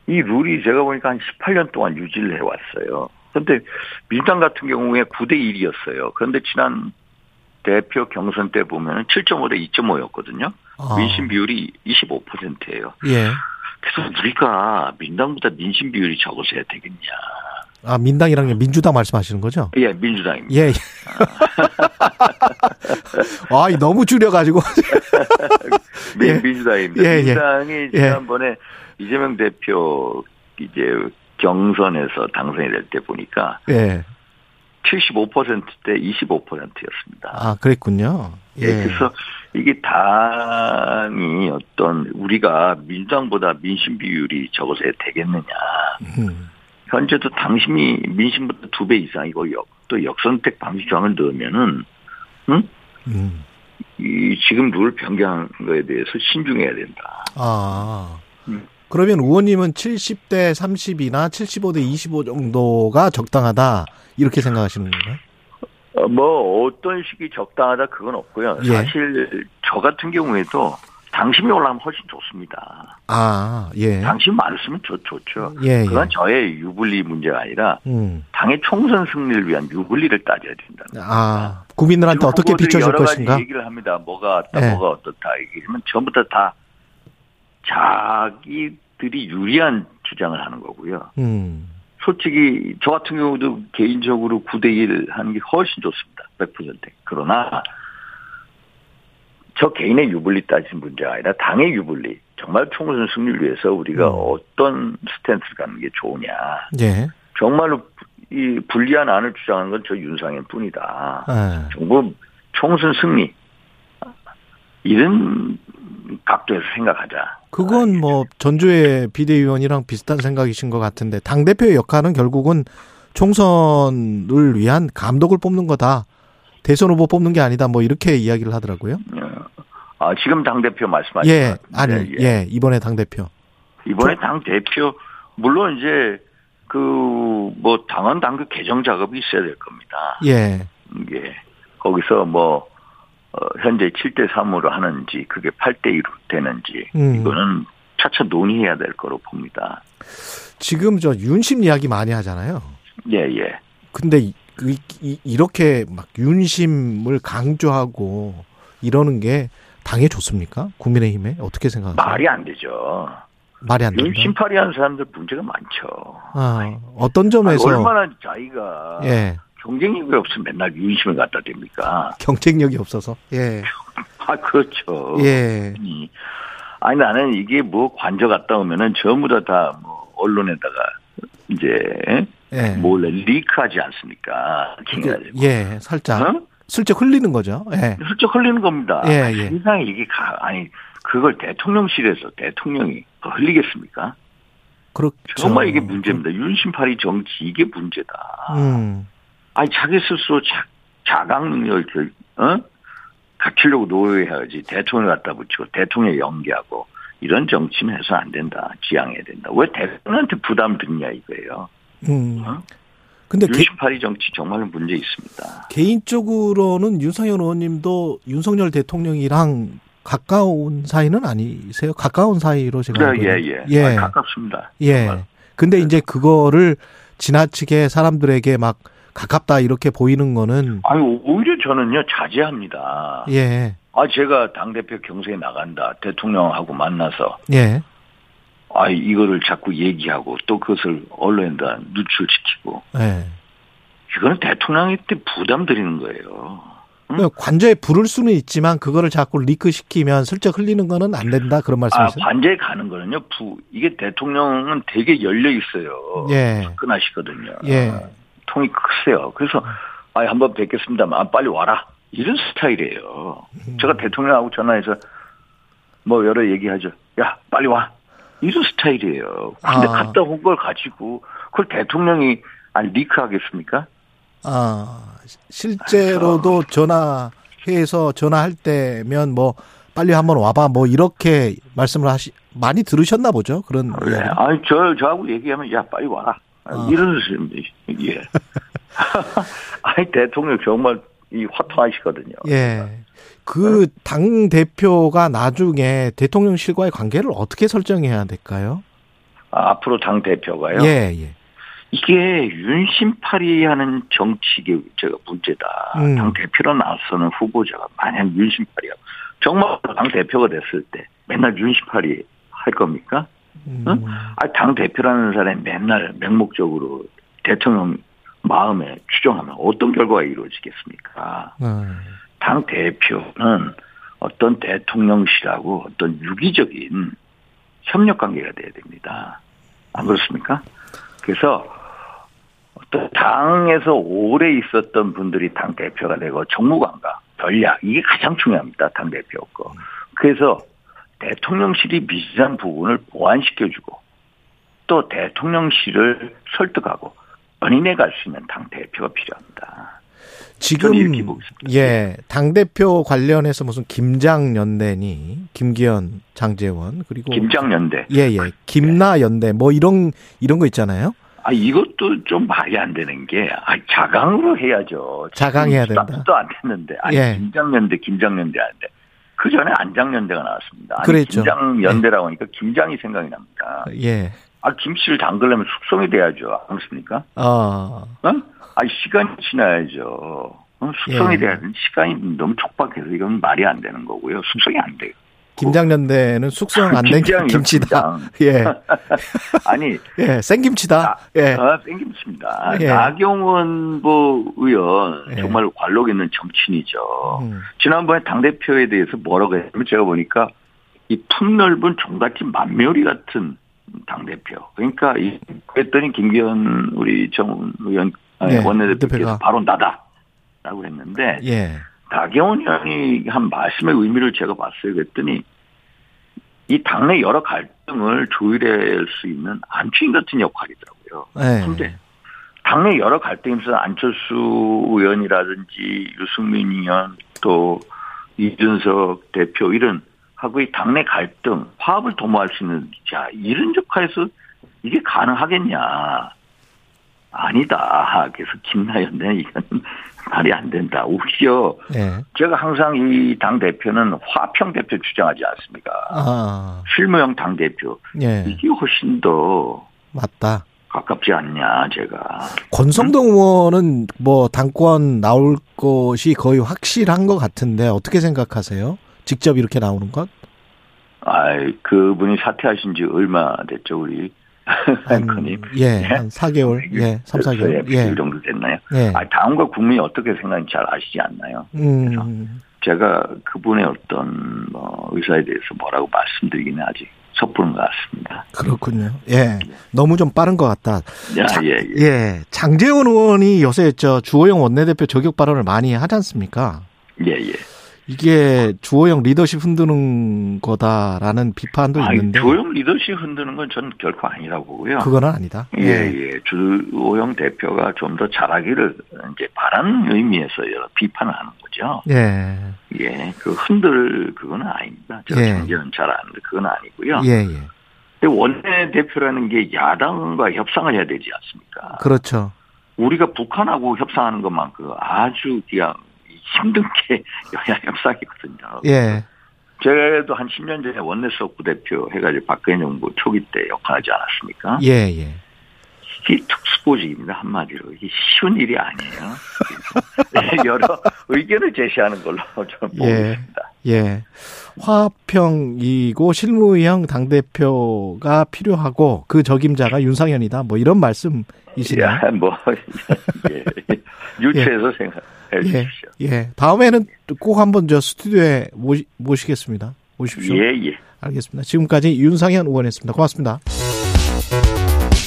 이 룰이 제가 보니까 한 18년 동안 유지를 해왔어요. 그런데 민주당 같은 경우에 9대 1이었어요. 그런데 지난 대표 경선 때 보면 7.5 대 2.5였거든요. 아, 민심 비율이 25%예요. 예. 그래서 우리가 민당보다 민심 비율이 적어서 해야 되겠냐. 아, 민당이랑 민주당 말씀하시는 거죠? 예, 민주당입니다. 예. 예. 아, 이 너무 줄여가지고. 민, 예. 민주당입니다. 예, 예. 민주당이 예. 지난번에 이재명 대표 이제 경선에서 당선이 될 때 보니까 예. 75%대 25%였습니다. 아, 그랬군요. 예. 그래서 이게 당이 어떤 우리가 민주당보다 민심 비율이 적어서 되겠느냐. 음, 현재도 당심이 민심보다 두 배 이상이고 역, 또 역선택 방식 조항을 넣으면은 응? 음. 이 지금 룰 변경한 거에 대해서 신중해야 된다. 아. 음. 그러면 의원님은 70대 30이나 75대 25 정도가 적당하다. 이렇게 생각하시는 건가요? 어, 뭐 어떤 식이 적당하다 그건 없고요. 예. 사실 저 같은 경우에도 당심이 올라가면 훨씬 좋습니다. 아, 예. 당심 많으면 좋, 좋죠. 예, 그건 예. 저의 유불리 문제가 아니라 음. 당의 총선 승리를 위한 유불리를 따져야 된다. 아, 국민들한테 어떻게 후보들이 비춰줄 여러 가지 것인가? 얘기를 합니다. 뭐가 어떻다, 예. 뭐가 어떻다 얘기하면 전부 다 다 자기들이 유리한 주장을 하는 거고요. 음. 솔직히 저 같은 경우도 개인적으로 9대1 하는 게 훨씬 좋습니다. 100%. 그러나 저 개인의 유불리 따지는 문제가 아니라 당의 유불리. 정말 총선 승리를 위해서 우리가 음. 어떤 스탠스를 갖는 게 좋으냐. 예. 정말로 이 불리한 안을 주장하는 건 저 윤상현 뿐이다. 예. 정부 총선 승리. 이런 각도에서 생각하자. 그건 뭐 전주의 비대위원이랑 비슷한 생각이신 것 같은데 당 대표의 역할은 결국은 총선을 위한 감독을 뽑는 거다. 대선 후보 뽑는 게 아니다. 뭐 이렇게 이야기를 하더라고요. 아, 지금 당 대표 말씀하신 예, 것 아니, 같은데, 예, 이번에 당 대표. 이번에 당대표, 물론 이제 그, 뭐, 당원 당그 개정 작업이 있어야 될 겁니다. 예, 이게, 거기서 뭐, 어, 현재 7대 3으로 하는지, 그게 8대 2로 되는지, 음. 이거는 차차 논의해야 될 거로 봅니다. 지금 저 윤심 이야기 많이 하잖아요. 예, 예. 근데 이, 그- 이- 이렇게 막 윤심을 강조하고 이러는 게 당에 좋습니까? 국민의힘에 어떻게 생각하세요? 말이 안 되죠. 말이 안. 윤심팔이 하는 사람들 문제가 많죠. 아, 어떤 아니, 점에서 얼마나 자기가 예 경쟁력이 없으면 맨날 윤심을 갖다 댑니까? 경쟁력이 없어서 예 아, 그렇죠. 예. 음. 아니 나는 이게 뭐 관저 갔다 오면은 전부 다 다 뭐 언론에다가 이제 예. 몰래 리크하지 않습니까? 그, 예, 살짝 어? 슬쩍 흘리는 거죠. 예. 슬쩍 흘리는 겁니다. 예, 예. 세상에 이게 가, 아니 그걸 대통령실에서 대통령이 흘리겠습니까? 그렇죠. 정말 이게 문제입니다. 윤심팔이 정치 이게 문제다. 음. 아니 자기 스스로 자, 자각 능력을 결, 어? 갖추려고 노력해야지 대통령 갖다 붙이고 대통령 연기하고 이런 정치는 해서 안 된다. 지양해야 된다. 왜 대통령한테 부담 드냐 이거예요. 음. 어? 근데 개, 윤심팔이 정치 정말로 문제 있습니다. 개인적으로는 윤석열 의원님도 윤석열 대통령이랑 가까운 사이는 아니세요? 가까운 사이로 제가 알고 예, 예, 예. 예. 아, 가깝습니다. 예. 정말. 근데 이제 그거를 지나치게 사람들에게 막 가깝다 이렇게 보이는 거는 아유, 오히려 저는요, 자제합니다. 예. 아, 제가 당 대표 경선에 나간다. 대통령하고 만나서. 예. 아, 이거를 자꾸 얘기하고 또 그것을 언론에다 누출시키고. 예. 이거는 대통령한테 부담 드리는 거예요. 그 관저에 부를 수는 있지만 그거를 자꾸 리크 시키면 슬쩍 흘리는 거는 안 된다 그런 아, 말씀이세요? 관제에 가는 거는요, 부, 이게 대통령은 되게 열려 있어요. 예. 접근하시거든요. 예. 통이 크세요. 그래서, 아, 한번 뵙겠습니다만, 아, 빨리 와라. 이런 스타일이에요. 음. 제가 대통령하고 전화해서 뭐 여러 얘기하죠. 야, 빨리 와. 이런 스타일이에요. 근데 아. 갔다 온 걸 가지고, 그걸 대통령이, 아니, 리크하겠습니까? 아, 실제로도 전화해서 전화할 때면 뭐 빨리 한번 와봐 뭐 이렇게 말씀을 하시 많이 들으셨나 보죠 그런 네. 아니, 저, 저하고 얘기하면, 야, 빨리 와라. 아. 이런 식입니다. 예. 아니, 대통령 정말 이 화통하시거든요. 예. 그당 대표가 나중에 대통령실과의 관계를 어떻게 설정해야 될까요? 아, 앞으로 당 대표가요. 예, 예. 이게 윤심팔이 하는 정치계 제가 문제다. 음. 당 대표로 나서는 후보자가 만약 윤심팔이야. 정말 당 대표가 됐을 때 맨날 윤심팔이 할 겁니까? 아, 당 대표라는 사람이 맨날 맹목적으로 대통령 마음에 추정하면 어떤 결과가 이루어지겠습니까? 음. 당 대표는 어떤 대통령실하고 어떤 유기적인 협력 관계가 돼야 됩니다. 안 그렇습니까? 그래서 어떤 당에서 오래 있었던 분들이 당 대표가 되고 정무 관과 전략 이게 가장 중요합니다. 당 대표 거. 그래서 대통령실이 미진한 부분을 보완시켜주고 또 대통령실을 설득하고 연인해 갈수 있는 당 대표가 필요합니다. 지금. 예, 당 대표 관련해서 무슨 김장 연대니 김기현, 장재원 그리고 김장 연대. 예, 예. 김나 연대 뭐 이런 이런 거 있잖아요. 아 이것도 좀 말이 안 되는 게 아, 자강으로 해야죠. 자강해야 된다. 수도 안 됐는데 아니 예. 김장 연대 김장 연대 하는데 그 전에 안장연대가 나왔습니다. 아니, 그랬죠. 김장연대라고 하니까 김장이 생각이 납니다. 예. 아 김씨를 담그려면 숙성이 돼야죠. 않습니까? 어. 어? 아 시간이 지나야죠. 어, 숙성이 예. 돼야 되는 시간이 너무 촉박해서 이건 말이 안 되는 거고요. 숙성이 안 돼요. 김장연대는 숙성 안 된 김치다. 김장. 예. 아니 예, 생김치다. 예. 아, 땡깁니다. 예. 나경원 뭐 의원 예. 정말 관록 있는 정치인이죠. 음. 지난번에 당 대표에 대해서 뭐라고 했냐면 제가 보니까 이 풍넓은 종갓집 만묘리 같은 당 대표. 그러니까 이 그랬더니 김기현 우리 정 의원 네, 원내대표께서 대표가. 바로 나다라고 했는데 예. 나경원 의원이 한 말씀의 의미를 제가 봤어요. 그랬더니 이 당내 여러 갈등을 조율할 수 있는 안주인 같은 역할이더라고요. 예. 근데 당내 여러 갈등이 있어서 안철수 의원이라든지 유승민 의원 또 이준석 대표 이런 하고 이 당내 갈등 화합을 도모할 수 있는 자 이런 역할에서 이게 가능하겠냐 아니다 그래서 김나연네 이건 말이 안 된다 오히려 예. 제가 항상 이 당 대표는 화평 대표 주장하지 않습니까 아. 실무형 당 대표 예. 이게 훨씬 더 맞다. 가깝지 않냐 제가 권성동 의원은 뭐 당권 나올 것이 거의 확실한 것 같은데 어떻게 생각하세요? 직접 이렇게 나오는 것? 아이 그분이 사퇴하신 지 얼마 됐죠 우리 앵커님 예, 한 4개월, 예, 3, 4개월, 예. 예, 이 정도 됐나요? 예. 아 다음과 국민이 어떻게 생각하는지 잘 아시지 않나요? 음, 제가 그분의 어떤 뭐 의사에 대해서 뭐라고 말씀드리기는 아직 섣부른 것 같습니다. 그렇군요. 예, 너무 좀 빠른 것 같다. 야, 자, 예, 예. 예, 장재원 의원이 요새 저 주호영 원내대표 저격 발언을 많이 하지 않습니까? 예, 예. 이게 주호영 리더십 흔드는 거다라는 비판도 아니, 있는데 조영 리더십 흔드는 건 저는 결코 아니라고 보고요. 그거는 아니다. 예, 예. 주호영 대표가 좀 더 잘하기를 이제 바라는 의미에서 여러 비판을 하는 거죠. 예, 예, 그 흔들 그건 아닙니다. 제가 예. 정제는 잘 아는데 그건 아니고요. 예, 예, 근데 원내 대표라는 게 야당과 협상을 해야 되지 않습니까? 그렇죠. 우리가 북한하고 협상하는 것만큼 아주 그냥 힘든 게 여야 협상이거든요. 예, 제도 한 10년 전에 원내 수석 부대표 해가지고 박근혜 정부 초기 때 역할하지 않았습니까? 예, 예, 이 특수보직입니다 한마디로 이게 쉬운 일이 아니에요. 여러 의견을 제시하는 걸로 좀 보고 예. 있습니다. 예. 화합형이고 실무형 당대표가 필요하고 그 적임자가 윤상현이다. 뭐 이런 말씀이시네요. 야, 뭐 예. 유추해서 생각 해 예. 주십시오. 예. 다음에는 꼭 한번 저 스튜디오에 모시, 모시겠습니다. 오십시오. 예, 예. 알겠습니다. 지금까지 윤상현 의원이었습니다. 고맙습니다.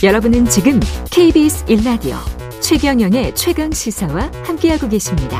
여러분은 지금 KBS 1라디오 최경영의 최강 시사와 함께하고 계십니다.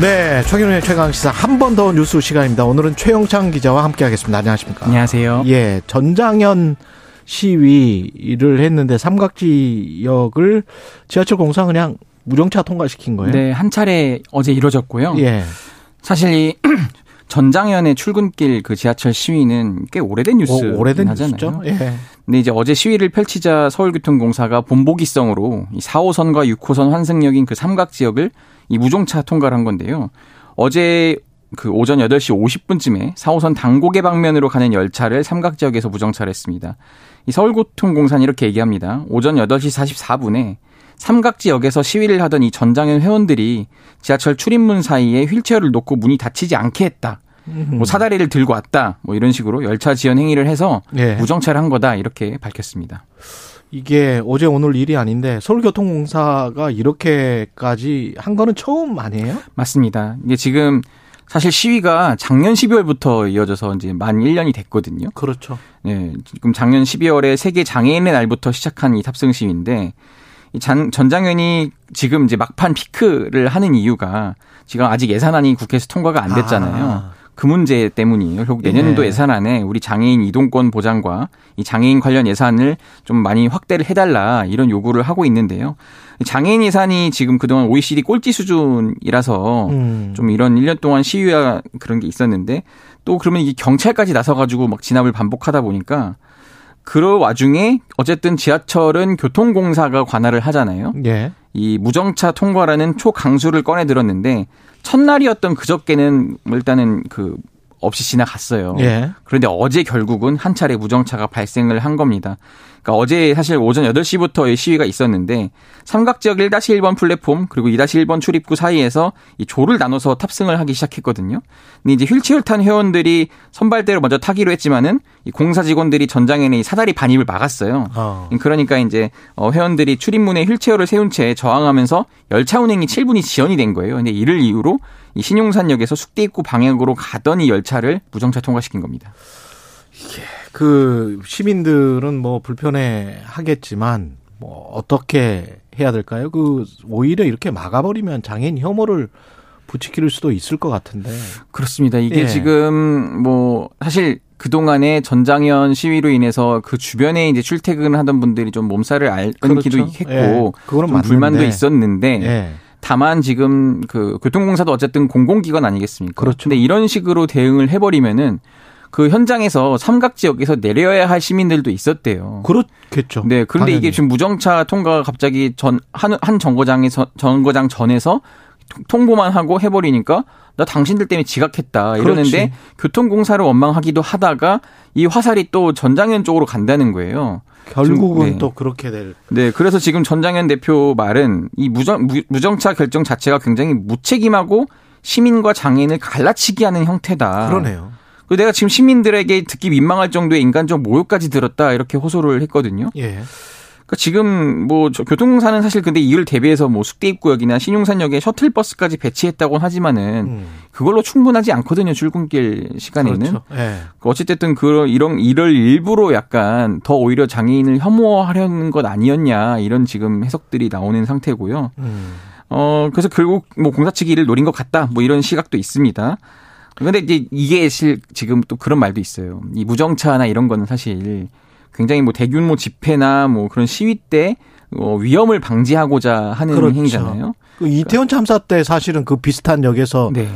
네, 최경영의 최강 시사 한 번 더 뉴스 시간입니다. 오늘은 최영창 기자와 함께하겠습니다. 안녕하십니까? 안녕하세요. 예, 전장현 시위를 했는데 삼각지역을 지하철 공사 그냥 무정차 통과시킨 거예요. 네, 한 차례 어제 이루어졌고요. 예. 사실 이 전장현의 출근길 그 지하철 시위는 꽤 오래된 뉴스 오, 오래된 하잖아요. 뉴스죠. 예. 근데 이제 어제 시위를 펼치자 서울교통공사가 본보기성으로 이 4호선과 6호선 환승역인 그 삼각 지역을 이 무종차 통과를 한 건데요. 어제 그 오전 8시 50분쯤에 4호선 당고개 방면으로 가는 열차를 삼각 지역에서 무정차를 했습니다. 이 서울교통공사는 이렇게 얘기합니다. 오전 8시 44분에 삼각지역에서 시위를 하던 이 전장현 회원들이 지하철 출입문 사이에 휠체어를 놓고 문이 닫히지 않게 했다. 뭐 사다리를 들고 왔다. 뭐 이런 식으로 열차 지연 행위를 해서 예. 무정차를 한 거다. 이렇게 밝혔습니다. 이게 어제 오늘 일이 아닌데 서울교통공사가 이렇게까지 한 거는 처음 아니에요? 맞습니다. 이게 지금 사실 시위가 작년 12월부터 이어져서 이제 만 1년이 됐거든요. 그렇죠. 네, 지금 작년 12월에 세계 장애인의 날부터 시작한 이 탑승 시위인데 이 전, 전장현이 지금 이제 막판 피크를 하는 이유가 지금 아직 예산안이 국회에서 통과가 안 됐잖아요. 아. 그 문제 때문이에요. 결국 내년도 예. 예산안에 우리 장애인 이동권 보장과 이 장애인 관련 예산을 좀 많이 확대를 해달라 이런 요구를 하고 있는데요. 장애인 예산이 지금 그동안 OECD 꼴찌 수준이라서 음. 좀 이런 1년 동안 시위와 그런 게 있었는데 또 그러면 이게 경찰까지 나서가지고 막 진압을 반복하다 보니까 그 와중에 어쨌든 지하철은 교통공사가 관할을 하잖아요. 예. 이 무정차 통과라는 초강수를 꺼내 들었는데 첫날이었던 그저께는 일단은 그 없이 지나갔어요. 예. 그런데 어제 결국은 한 차례 무정차가 발생을 한 겁니다. 그러니까 어제 사실 오전 8시부터 시위가 있었는데 삼각 지역 1-1번 플랫폼 그리고 2-1번 출입구 사이에서 이 조를 나눠서 탑승을 하기 시작했거든요. 근데 이제 휠체어를 탄 회원들이 선발대로 먼저 타기로 했지만은 이 공사 직원들이 전장에는 이 사다리 반입을 막았어요. 어. 그러니까 이제 어, 회원들이 출입문에 휠체어를 세운 채 저항하면서 열차 운행이 7분이 지연이 된 거예요. 근데 이를 이유로 이 신용산역에서 숙대 입구 방향으로 가던 이 열차를 무정차 통과시킨 겁니다. 그 시민들은 뭐 불편해 하겠지만 뭐 어떻게 해야 될까요? 그 오히려 이렇게 막아버리면 장애인 혐오를 부추길 수도 있을 것 같은데. 그렇습니다. 이게 예. 지금 뭐 사실 그동안에 전장현 시위로 인해서 그 주변에 이제 출퇴근을 하던 분들이 좀 몸살을 앓기도 그렇죠. 했고 예. 그거는. 불만도 있었는데 예. 다만 지금 그 교통공사도 어쨌든 공공기관 아니겠습니까? 그렇죠. 근데 이런 식으로 대응을 해버리면은 그 현장에서 삼각 지역에서 내려야 할 시민들도 있었대요. 그렇겠죠. 네, 그런데 당연히. 이게 지금 무정차 통과가 갑자기 전, 한, 한 정거장에서, 정거장 전에서 통- 통보만 하고 해버리니까 나 당신들 때문에 지각했다 이러는데 그렇지. 교통공사를 원망하기도 하다가 이 화살이 또 전장현 쪽으로 간다는 거예요. 결국은 지금, 네. 또 그렇게 될. 네, 그래서 지금 전장현 대표 말은 이 무정, 무, 무정차 결정 자체가 굉장히 무책임하고 시민과 장애인을 갈라치기 하는 형태다. 그러네요. 그리고 내가 지금 시민들에게 듣기 민망할 정도의 인간적 모욕까지 들었다 이렇게 호소를 했거든요. 예. 그러니까 지금 뭐저 교통사는 사실 근데 이를 대비해서 뭐 숙대 입구역이나 신용산역에 셔틀버스까지 배치했다고는 하지만은 음. 그걸로 충분하지 않거든요 출근길 시간에는. 그렇죠. 예. 어쨌든 그런 이런 이를 일부러 약간 더 오히려 장애인을 혐오하려는 것 아니었냐 이런 지금 해석들이 나오는 상태고요. 음. 어 그래서 결국 뭐 공사 측이 이를 노린 것 같다 뭐 이런 시각도 있습니다. 그런데 이제 이게 실 지금 또 그런 말도 있어요. 이 무정차나 이런 거는 사실 굉장히 뭐 대규모 집회나 뭐 그런 시위 때 어, 위험을 방지하고자 하는 그렇죠. 행위잖아요. 그 이태원 참사 때 사실은 그 비슷한 역에서 네.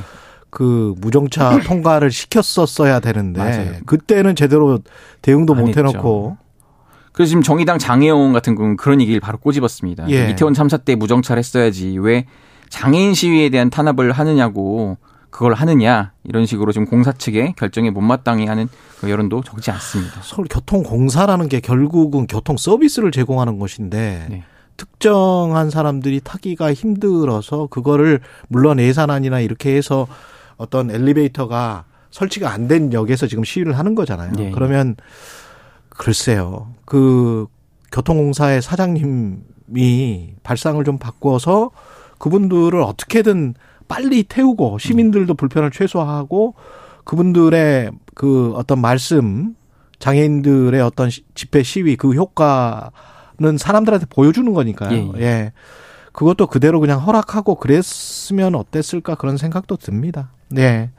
그 무정차 통과를 시켰었어야 되는데 맞아요. 그때는 제대로 대응도 안 못. 해놓고 그래서 지금 정의당 장혜영 같은 경우는 그런 얘기를 바로 꼬집었습니다. 예. 이태원 참사 때 무정차를 했어야지 왜 장애인 시위에 대한 탄압을 하느냐고 그걸 하느냐 이런 식으로 지금 공사 측의 결정에 못마땅해 하는 그 여론도 적지 않습니다. 서울 교통공사라는 게 결국은 교통 서비스를 제공하는 것인데 네. 특정한 사람들이 타기가 힘들어서 그거를 물론 예산안이나 이렇게 해서 어떤 엘리베이터가 설치가 안 된 역에서 지금 시위를 하는 거잖아요. 예, 예. 그러면 글쎄요. 그 교통공사의 사장님이 발상을 좀 바꿔서 그분들을 어떻게든 빨리 태우고 시민들도 불편을 최소화하고 그분들의 그 어떤 말씀 장애인들의 어떤 시- 집회 시위 그 효과는 사람들한테 보여주는 거니까요. 예, 예. 그것도 그대로 그냥 허락하고 그랬으면 어땠을까 그런 생각도 듭니다. 네.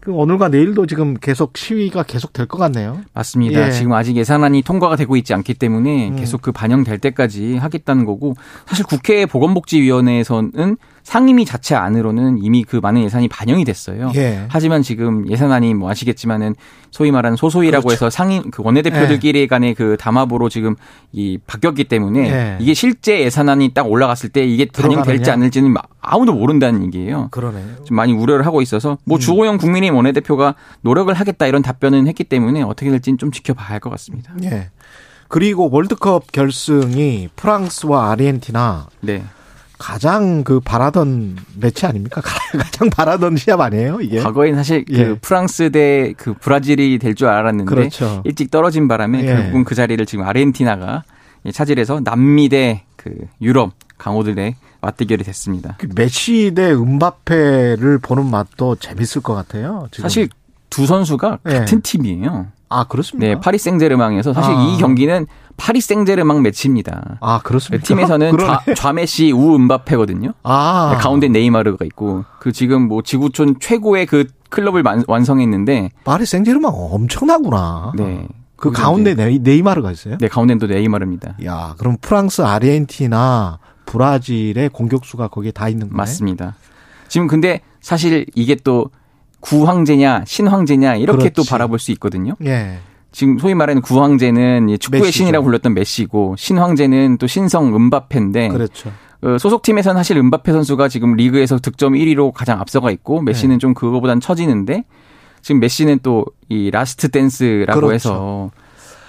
그 오늘과 내일도 지금 계속 시위가 계속 될 것 같네요. 맞습니다. 예. 지금 아직 예산안이 통과가 되고 있지 않기 때문에 음. 계속 그 반영될 때까지 하겠다는 거고 사실 국회 보건복지위원회에서는 상임위 자체 안으로는 이미 그 많은 예산이 반영이 됐어요. 예. 하지만 지금 예산안이 뭐 아시겠지만은 소위 말하는 소소위라고 그렇죠. 해서 상임 그 원내대표들끼리 간의 그 담합으로 지금 이 바뀌었기 때문에 예. 이게 실제 예산안이 딱 올라갔을 때 이게 반영될지? 않을지는 아무도 모른다는 얘기예요. 그러네요. 좀 많이 우려를 하고 있어서 뭐 음. 주호영 국민의힘 원내대표가 노력을 하겠다 이런 답변은 했기 때문에 어떻게 될지는 좀 지켜봐야 할 것 같습니다. 예. 그리고 월드컵 결승이 프랑스와 아르헨티나 네. 가장 그 바라던 매치 아닙니까? 가장 바라던 시합 아니에요, 이게? 과거엔 사실 예. 그 프랑스 대 그 브라질이 될 줄 알았는데 그렇죠. 일찍 떨어진 바람에 예. 결국은 그 자리를 지금 아르헨티나가 차지해서 남미 대 그 유럽 강호들의 맞대결이 됐습니다. 그 메시 대 음바페를 보는 맛도 재밌을 것 같아요. 지금. 사실 두 선수가 예. 같은 팀이에요. 아 그렇습니까? 네, 파리 생제르맹에서 사실 아. 이 경기는 파리 생제르맹 매치입니다. 아 그렇습니까? 팀에서는 좌. 좌메시 우 음바페거든요. 아 네, 가운데 네이마르가 있고 그 지금 뭐 지구촌 최고의 그 클럽을 만- 완성했는데 파리 생제르맹 엄청나구나. 네. 그 가운데 네이, 네이마르가 있어요? 네, 가운데는 또 네이마르입니다. 야, 그럼 프랑스, 아르헨티나, 브라질의 공격수가 거기에 다 있는 거네. 맞습니다. 지금 근데 사실 이게 또 구황제냐 신황제냐 이렇게 또 그렇지. 바라볼 수 있거든요. 예. 지금 소위 말하는 구황제는 이 축구의 메시죠. 신이라고 불렸던 메시고 신황제는 또 신성 음바페인데 그렇죠. 어, 소속팀에서는 사실 음바페 선수가 지금 리그에서 득점 1위로 가장 앞서가 있고 메시는 네. 좀 그거보단 처지는데 지금 메시는 또 이 last dance라고 그렇죠. 해서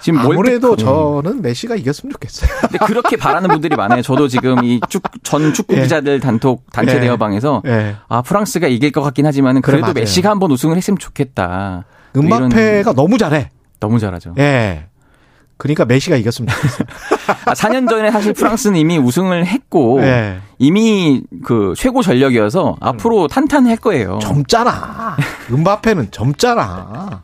지금 아무래도 월드컵- 저는 메시가 이겼으면 좋겠어요. 근데 그렇게 바라는 분들이 많아요. 저도 지금 이축전 축구 예. 기자들 단톡 단체 예. 대화방에서 예. 아 프랑스가 이길 것 같긴 하지만은 그래, 그래도 맞아요. 메시가 한번 우승을 했으면 좋겠다. 또 음바페가 너무 잘해. 너무 잘하죠. 예. 그러니까 메시가 이겼으면 좋겠어요. 아, 4년 전에 사실 프랑스는 이미 우승을 했고 예. 이미 그 최고 전력이어서 앞으로 탄탄할 거예요. 젊잖아. 음바페는 젊잖아.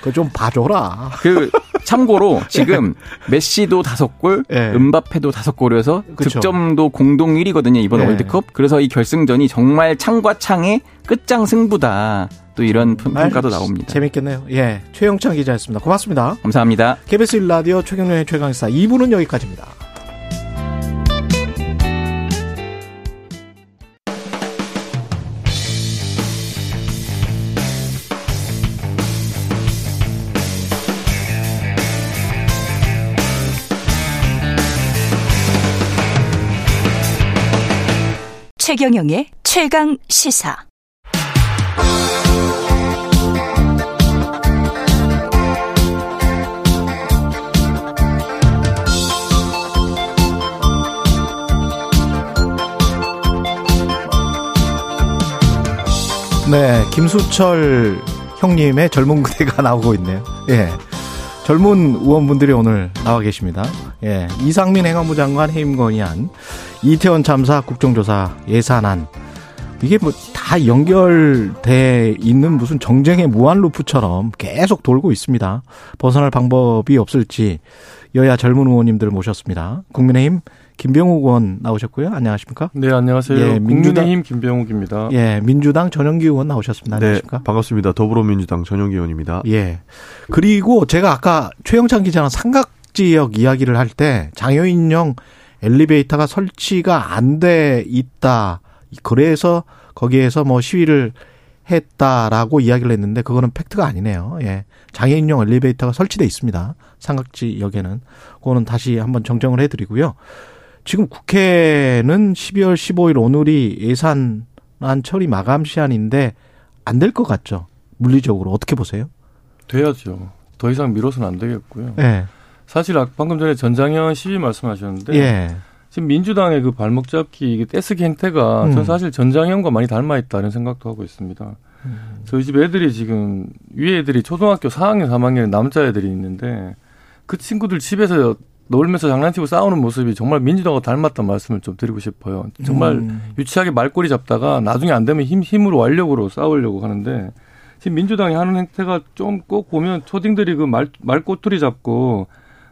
그거 좀 봐줘라. 그 참고로 지금 메시도 다섯 골, 예. 음바페도 다섯 골이어서 그쵸. 득점도 공동 1위거든요 이번 예. 월드컵. 그래서 이 결승전이 정말 창과 창의 끝장 승부다. 또 이런 평- 평가도 나옵니다. 재밌겠네요. 예. 최영창 기자였습니다. 고맙습니다. 감사합니다. KBS 1라디오 최경련의 최강사 2부는 여기까지입니다. 최경영의 최강 시사. 네, 김수철 형님의 젊은 그대가 나오고 있네요. 예. 젊은 의원분들이 오늘 나와 계십니다. 예. 이상민 행안부 장관 해임 건의안, 이태원 참사 국정조사 예산안. 이게 뭐 다 연결돼 있는 무슨 정쟁의 무한 루프처럼 계속 돌고 있습니다. 벗어날 방법이 없을지 여야 젊은 의원님들 모셨습니다. 국민의힘 김병욱 의원 나오셨고요. 안녕하십니까? 네, 안녕하세요. 예, 민주당- 김병욱입니다. 예, 민주당 전영기 의원 나오셨습니다. 네, 안녕하십니까? 반갑습니다. 더불어민주당 전용기 의원입니다. 예. 그리고 제가 아까 최영찬 기자랑 삼각 삼각 지역 이야기를 할 때 장애인용 엘리베이터가 설치가 안 돼 있다. 그래서 거기에서 뭐 시위를 했다라고 이야기를 했는데 그거는 팩트가 아니네요. 예. 장애인용 엘리베이터가 설치돼 있습니다. 삼각지역에는. 그거는 다시 한번 정정을 해드리고요. 지금 국회는 12월 15일 오늘이 예산안 처리 마감 시한인데 안 될 것 같죠. 물리적으로 어떻게 보세요? 돼야죠. 더 이상 미뤄서는 안 되겠고요. 예. 사실 아- 방금 전에 전장현 시위 말씀하셨는데 예. 지금 민주당의 그 발목 잡기 이게 떼쓰기 행태가 음. 전 사실 전장현과 많이 닮아 있다는 생각도 하고 있습니다. 저희 집 애들이 지금 위에 애들이 초등학교 4학년, 3학년 남자 애들이 있는데 그 친구들 집에서 놀면서 장난치고 싸우는 모습이 정말 민주당과 닮았다는 말씀을 좀 드리고 싶어요. 정말 음. 유치하게 말꼬리 잡다가 나중에 안 되면 힘, 힘으로 완력으로 싸우려고 하는데 지금 민주당이 하는 행태가 좀 꼭 보면 초딩들이 그 말, 말꼬투리 잡고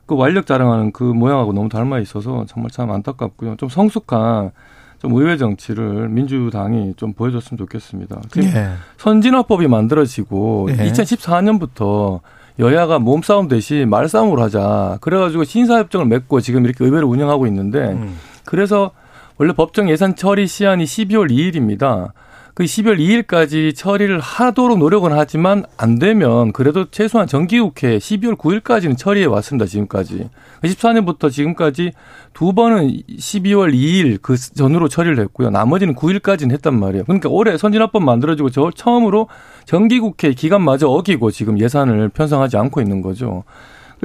그 완력 자랑하는 그 모양하고 너무 닮아 있어서 정말 참 안타깝고요. 좀 성숙한 좀 의회 정치를 민주당이 좀 보여줬으면 좋겠습니다. 지금 예. 선진화법이 만들어지고 예. 2014년부터 여야가 몸싸움 대신 말싸움으로 하자. 그래가지고 신사협정을 맺고 지금 이렇게 의회를 운영하고 있는데 음. 그래서 원래 법정 예산 처리 시한이 12월 2일입니다. 그 12월 2일까지 처리를 하도록 노력은 하지만 안 되면 그래도 최소한 정기국회 12월 9일까지는 처리해 왔습니다. 지금까지. 14년부터 지금까지 두 번은 12월 2일 그 전후로 처리를 했고요. 나머지는 9일까지는 했단 말이에요. 그러니까 올해 선진화법 만들어지고 저 처음으로 정기국회 기간마저 어기고 지금 예산을 편성하지 않고 있는 거죠.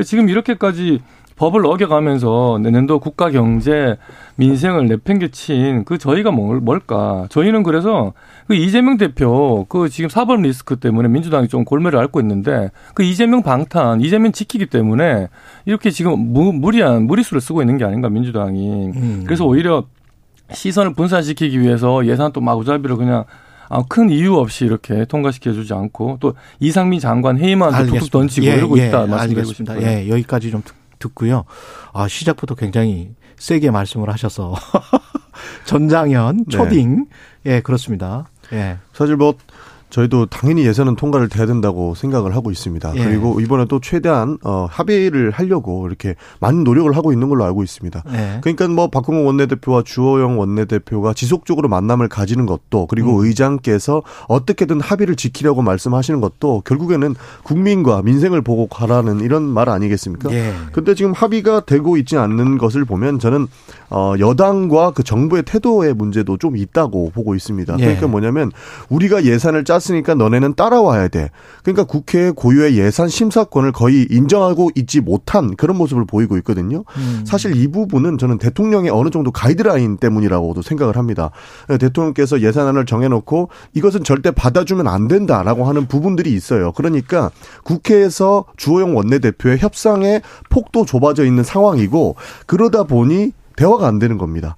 지금 이렇게까지 법을 어겨가면서 내년도 국가 경제 민생을 내팽개친 그 저희가 뭘, 뭘까? 저희는 그래서 그 이재명 대표 그 지금 사법 리스크 때문에 민주당이 좀 골매를 앓고 있는데 그 이재명 방탄, 이재명 지키기 때문에 이렇게 지금 무, 무리한 무리수를 쓰고 있는 게 아닌가 민주당이. 음. 그래서 오히려 시선을 분산시키기 위해서 예산 또 마구잡이로 그냥 아, 큰 이유 없이 이렇게 통과시켜주지 않고 또 이상민 장관 해임안 툭툭. 던지고 예, 이러고 예, 있다 말씀드리고 알겠습니다. 싶어요. 예, 여기까지 좀 듣, 듣고요. 아, 시작부터 굉장히 세게 말씀을 하셔서 전장현 네. 초딩 예, 그렇습니다. 예. 사실 뭐 저희도 당연히 예산은 통과를 돼야 된다고 생각을 하고 있습니다. 예. 그리고 이번에 또 최대한 어, 합의를 하려고 이렇게 많은 노력을 하고 있는 걸로 알고 있습니다. 예. 그러니까 뭐 박홍호 원내대표와 주호영 원내대표가 지속적으로 만남을 가지는 것도 그리고 음. 의장께서 어떻게든 합의를 지키려고 말씀하시는 것도 결국에는 국민과 민생을 보고 가라는 이런 말 아니겠습니까? 예. 근데 지금 합의가 되고 있지 않는 것을 보면 저는 어 여당과 그 정부의 태도의 문제도 좀 있다고 보고 있습니다. 예. 그러니까 뭐냐면 우리가 예산을 짰으니까 너네는 따라와야 돼. 그러니까 국회 고유의 예산 심사권을 거의 인정하고 있지 못한 그런 모습을 보이고 있거든요. 음. 사실 이 부분은 저는 대통령의 어느 정도 가이드라인 때문이라고도 생각을 합니다. 대통령께서 예산안을 정해놓고 이것은 절대 받아주면 안 된다라고 하는 부분들이 있어요. 그러니까 국회에서 주호영 원내대표의 협상의 폭도 좁아져 있는 상황이고 그러다 보니 대화가 안 되는 겁니다.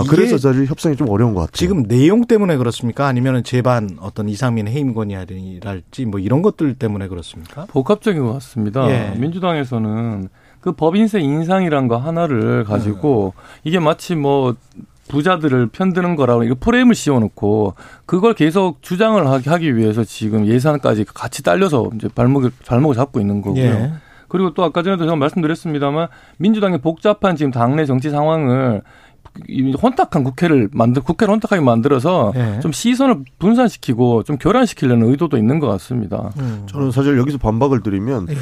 아, 그래서 사실 협상이 좀 어려운 것 같아요. 지금 내용 때문에 그렇습니까? 아니면 재반 어떤 이상민 해임권이랄지 뭐 이런 것들 때문에 그렇습니까? 복합적인 것 같습니다. 예. 민주당에서는 그 법인세 인상이란 거 하나를 가지고 이게 마치 뭐 부자들을 편드는 거라고 이거 프레임을 씌워놓고 그걸 계속 주장을 하기- 위해서 지금 예산까지 같이 딸려서 이제 발목을 발목을 잡고 있는 거고요. 예. 그리고 또 아까 전에도 제가 말씀드렸습니다만 민주당의 복잡한 지금 당내 정치 상황을 이 혼탁한 국회를 만들 국회를 혼탁하게 만들어서 예. 좀 시선을 분산시키고 좀 교란시키려는 의도도 있는 것 같습니다. 음. 저는 사실 여기서 반박을 드리면 예.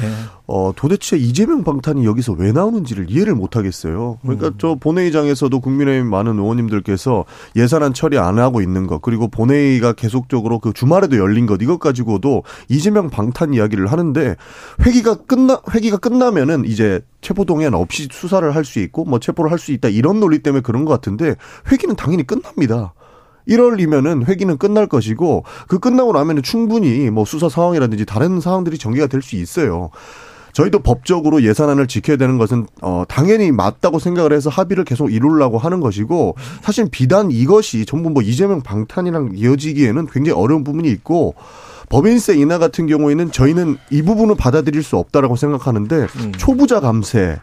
어, 도대체 이재명 방탄이 여기서 왜 나오는지를 이해를 못 하겠어요. 그러니까 음. 저 본회의장에서도 국민의힘 많은 의원님들께서 예산안 처리 안 하고 있는 것, 그리고 본회의가 계속적으로 그 주말에도 열린 것, 이것 가지고도 이재명 방탄 이야기를 하는데 회기가 끝나, 회기가 끝나면은 이제 체포동의안 없이 수사를 할 수 있고 뭐 체포를 할 수 있다 이런 논리 때문에 그런 것 같은데 회기는 당연히 끝납니다. 1월이면은 회기는 끝날 것이고 그 끝나고 나면은 충분히 뭐 수사 상황이라든지 다른 상황들이 전개가 될 수 있어요. 저희도 법적으로 예산안을 지켜야 되는 것은 어 당연히 맞다고 생각을 해서 합의를 계속 이루려고 하는 것이고 사실 비단 이것이 전부 뭐 이재명 방탄이랑 이어지기에는 굉장히 어려운 부분이 있고 법인세 인하 같은 경우에는 저희는 이 부분은 받아들일 수 없다라고 생각하는데 초부자 감세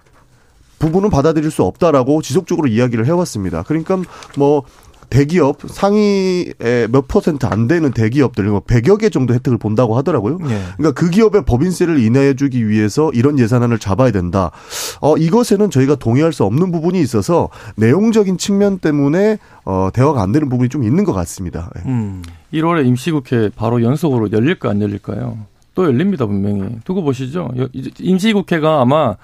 부분은 받아들일 수 없다라고 지속적으로 이야기를 해왔습니다. 그러니까 뭐 대기업 상위에 몇 퍼센트 안 되는 대기업들 뭐 100여 개 정도 혜택을 본다고 하더라고요. 예. 그러니까 그 기업의 법인세를 인하해 주기 위해서 이런 예산안을 잡아야 된다. 어 이것에는 저희가 동의할 수 없는 부분이 있어서 내용적인 측면 때문에 어 대화가 안 되는 부분이 좀 있는 것 같습니다. 예. 음. 1월에 임시국회 바로 연속으로 열릴까 안 열릴까요? 또 열립니다 분명히. 두고 보시죠. 임시국회가 아마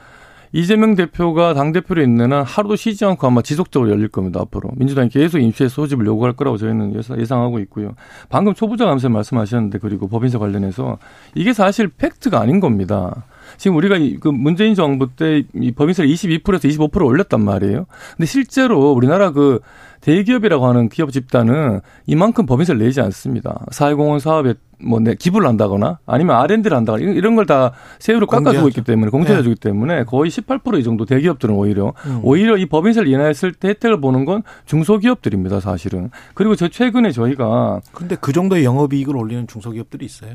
이재명 대표가 당 대표로 있는 한 하루도 쉬지 않고 아마 지속적으로 열릴 겁니다 앞으로 민주당이 계속 임시회 소집을 요구할 거라고 저희는 예상- 예상하고 있고요. 방금 초부자 감세 말씀하셨는데 그리고 법인세 관련해서 이게 사실 팩트가 아닌 겁니다. 지금 우리가 이- 그 문재인 정부 때 이 법인세를 22%에서 25% 올렸단 말이에요. 근데 실제로 우리나라 그 대기업이라고 하는 기업 집단은 이만큼 법인세를 내지 않습니다. 사회공헌 사업에 뭐 내 기부를 한다거나 아니면 R&D를 한다거나 이런- 걸 다 세율을 깎아주고. 있기 때문에 공제해주기 때문에 거의 18%이 정도 대기업들은 오히려 음. 오히려 이 법인세를 인하했을 때 혜택을 보는 건 중소기업들입니다 사실은. 그리고 저 최근에 저희가 근데 그 정도의 영업이익을 올리는 중소기업들이 있어요.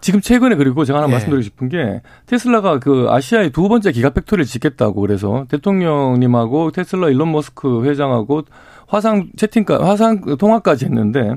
지금 최근에 그리고 제가 하나 예. 말씀드리고 싶은 게 테슬라가 그 아시아의 두 번째 giga factory를 짓겠다고 그래서 대통령님하고 테슬라 일론 머스크 회장하고 화상 채팅까 화상 통화까지 했는데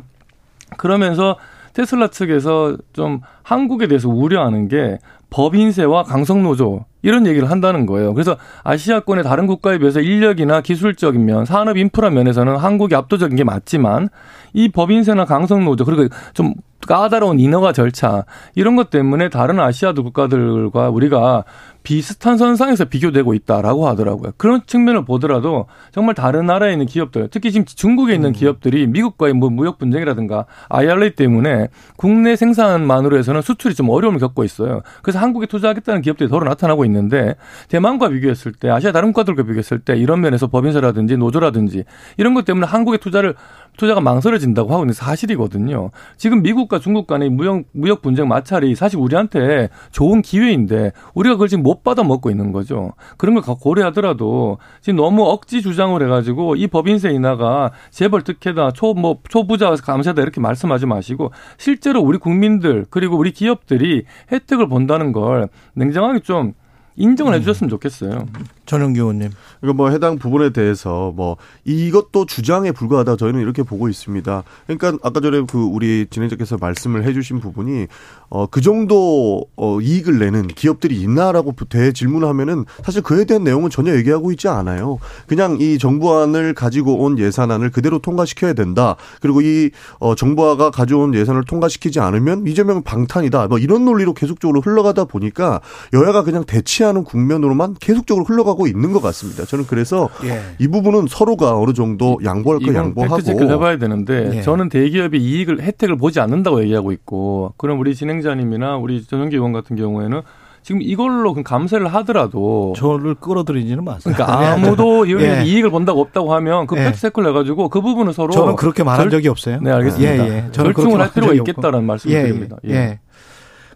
그러면서 테슬라 측에서 좀 한국에 대해서 우려하는 게 법인세와 강성노조 이런 얘기를 한다는 거예요. 그래서 아시아권의 다른 국가에 비해서 인력이나 기술적인 면, 산업 인프라 면에서는 한국이 압도적인 게 맞지만 이 법인세나 강성노조 그리고 좀 까다로운 인허가 절차 이런 것 때문에 다른 아시아 국가들과 우리가 비슷한 선상에서 비교되고 있다라고 하더라고요. 그런 측면을 보더라도 정말 다른 나라에 있는 기업들, 특히 지금 중국에 있는 기업들이 미국과의 뭐 무역 분쟁이라든가 IRA 때문에 국내 생산만으로 해서는 수출이 좀 어려움을 겪고 있어요. 그래서 한국에 투자하겠다는 기업들이 더러 나타나고 있는데 대만과 비교했을 때 아시아 다른 국가들과 비교했을 때 이런 면에서 법인세라든지 노조라든지 이런 것 때문에 한국의 투자를 투자가 망설여진다고 하고 있는 사실이거든요. 지금 미국과 중국 간의 무역, 무역 분쟁 마찰이 사실 우리한테 좋은 기회인데 우리가 그걸 지금 못 받아 먹고 있는 거죠. 그런 걸 고려하더라도 지금 너무 억지 주장을 해가지고 이 법인세 인하가 재벌 특혜다, 초, 뭐, 초부자 감세다 이렇게 말씀하지 마시고 실제로 우리 국민들 그리고 우리 기업들이 혜택을 본다는 걸 냉정하게 좀 인정을 해주셨으면 좋겠어요. 전영기 의원님. 그러니까 뭐 해당 부분에 대해서 뭐 이것도 주장에 불과하다 저희는 이렇게 보고 있습니다. 그러니까 아까 전에 그 우리 진행자께서 말씀을 해주신 부분이 어그 정도 어 이익을 내는 기업들이 있나라고 대 질문하면은 사실 그에 대한 내용은 전혀 얘기하고 있지 않아요. 그냥 이 정부안을 가지고 온 예산안을 그대로 통과시켜야 된다. 그리고 이 어, 정부가 가져온 예산을 통과시키지 않으면 이재명 방탄이다. 뭐 이런 논리로 계속적으로 흘러가다 보니까 여야가 그냥 대치 하는 국면으로만 계속적으로 흘러가고 있는 것 같습니다. 저는 그래서 예. 이 부분은 서로가 어느 정도 양보할 거 양보하고 해봐야 되는데 예. 저는 대기업이 이익을 혜택을 보지 않는다고 얘기하고 있고 그럼 우리 진행자님이나 우리 전용기 의원 같은 경우에는 지금 이걸로 그 감세를 하더라도 저를 끌어들이지는 마세요. 그러니까 아무도 이 예. 이익을 본다고 없다고 하면 그 예. 팩트체크를 해가지고 그 부분은 서로 저는 그렇게 말한 절- 적이 없어요. 네 알겠습니다. 예, 예. 저는 그렇게 절충을 할 말한 필요가. 있겠다라는 말씀을 예, 드립니다. 예.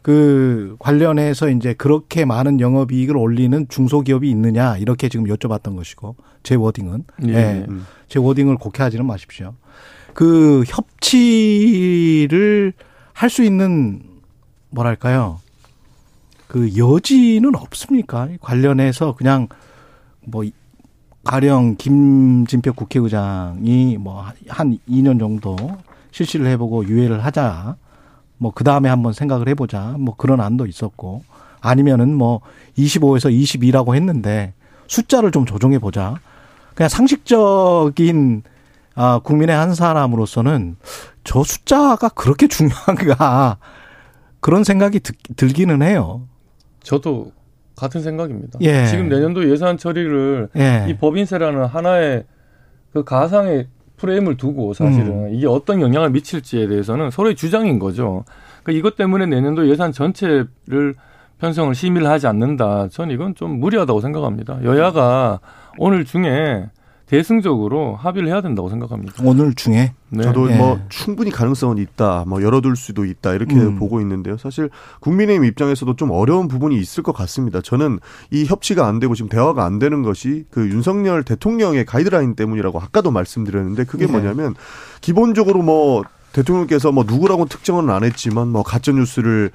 예. 그 관련해서 이제 그렇게 많은 영업이익을 올리는 중소기업이 있느냐 이렇게 지금 여쭤봤던 것이고 제 워딩은 예. 예. 제 워딩을 곡해하지는 마십시오. 그 협치를 할 수 있는 뭐랄까요? 그 여지는 없습니까? 관련해서 그냥 뭐 가령 김진표 국회의장이 뭐 한 2년 정도 실시를 해보고 유예를 하자. 뭐 그 다음에 한번 생각을 해보자. 뭐 그런 안도 있었고 아니면은 뭐 25에서 22라고 했는데 숫자를 좀 조정해 보자. 그냥 상식적인 아 국민의 한 사람으로서는 저 숫자가 그렇게 중요한가 그런 생각이 드, 들기는 해요. 저도 같은 생각입니다. 예. 지금 내년도 예산 처리를 예. 이 법인세라는 하나의 그 가상의 프레임을 두고 사실은 음. 이게 어떤 영향을 미칠지에 대해서는 서로의 주장인 거죠. 그러니까 이것 때문에 내년도 예산 전체를 편성을 심의를 하지 않는다. 전 이건 좀 무리하다고 생각합니다. 여야가 오늘 중에 대승적으로 합의를 해야 된다고 생각합니다. 오늘 중에 네. 저도 예. 뭐 충분히 가능성은 있다, 뭐 열어둘 수도 있다 이렇게 음. 보고 있는데요. 사실 국민의힘 입장에서도 좀 어려운 부분이 있을 것 같습니다. 저는 이 협치가 안 되고 지금 대화가 안 되는 것이 그 윤석열 대통령의 가이드라인 때문이라고 아까도 말씀드렸는데 그게 네. 뭐냐면 기본적으로 뭐 대통령께서 뭐 누구라고 특정은 안 했지만 뭐 가짜 뉴스를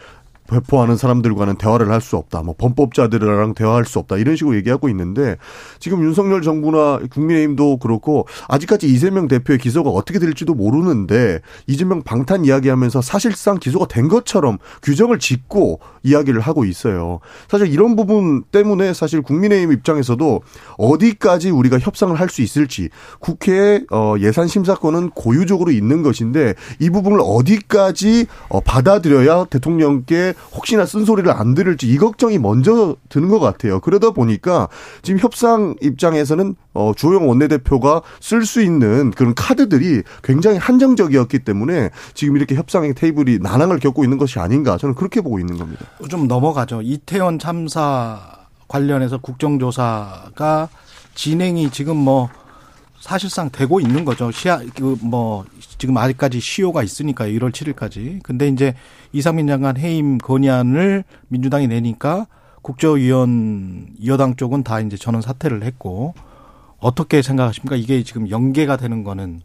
배포하는 사람들과는 대화를 할 수 없다. 뭐 범법자들이랑 대화할 수 없다. 이런 식으로 얘기하고 있는데 지금 윤석열 정부나 국민의힘도 그렇고 아직까지 이재명 대표의 기소가 어떻게 될지도 모르는데 이재명 방탄 이야기하면서 사실상 기소가 된 것처럼 규정을 짓고 이야기를 하고 있어요. 사실 이런 부분 때문에 사실 국민의힘 입장에서도 어디까지 우리가 협상을 할 수 있을지 국회 어, 예산 심사권은 고유적으로 있는 것인데 이 부분을 어디까지 어, 받아들여야 대통령께 혹시나 쓴소리를 안 들을지 이 걱정이 먼저 드는 것 같아요. 그러다 보니까 지금 협상 입장에서는 어, 주호영 원내대표가 쓸 수 있는 그런 카드들이 굉장히 한정적이었기 때문에 지금 이렇게 협상의 테이블이 난항을 겪고 있는 것이 아닌가 저는 그렇게 보고 있는 겁니다. 좀 넘어가죠. 이태원 참사 관련해서 국정조사가 진행이 지금 뭐 사실상 되고 있는 거죠. 시야 그뭐 지금 아직까지 시효가 있으니까 1월 7일까지. 근데 이제 이상민 장관 해임 건의안을 민주당이 내니까 국정위원 여당 쪽은 다 이제 전원 사퇴를 했고 어떻게 생각하십니까? 이게 지금 연계가 되는 거는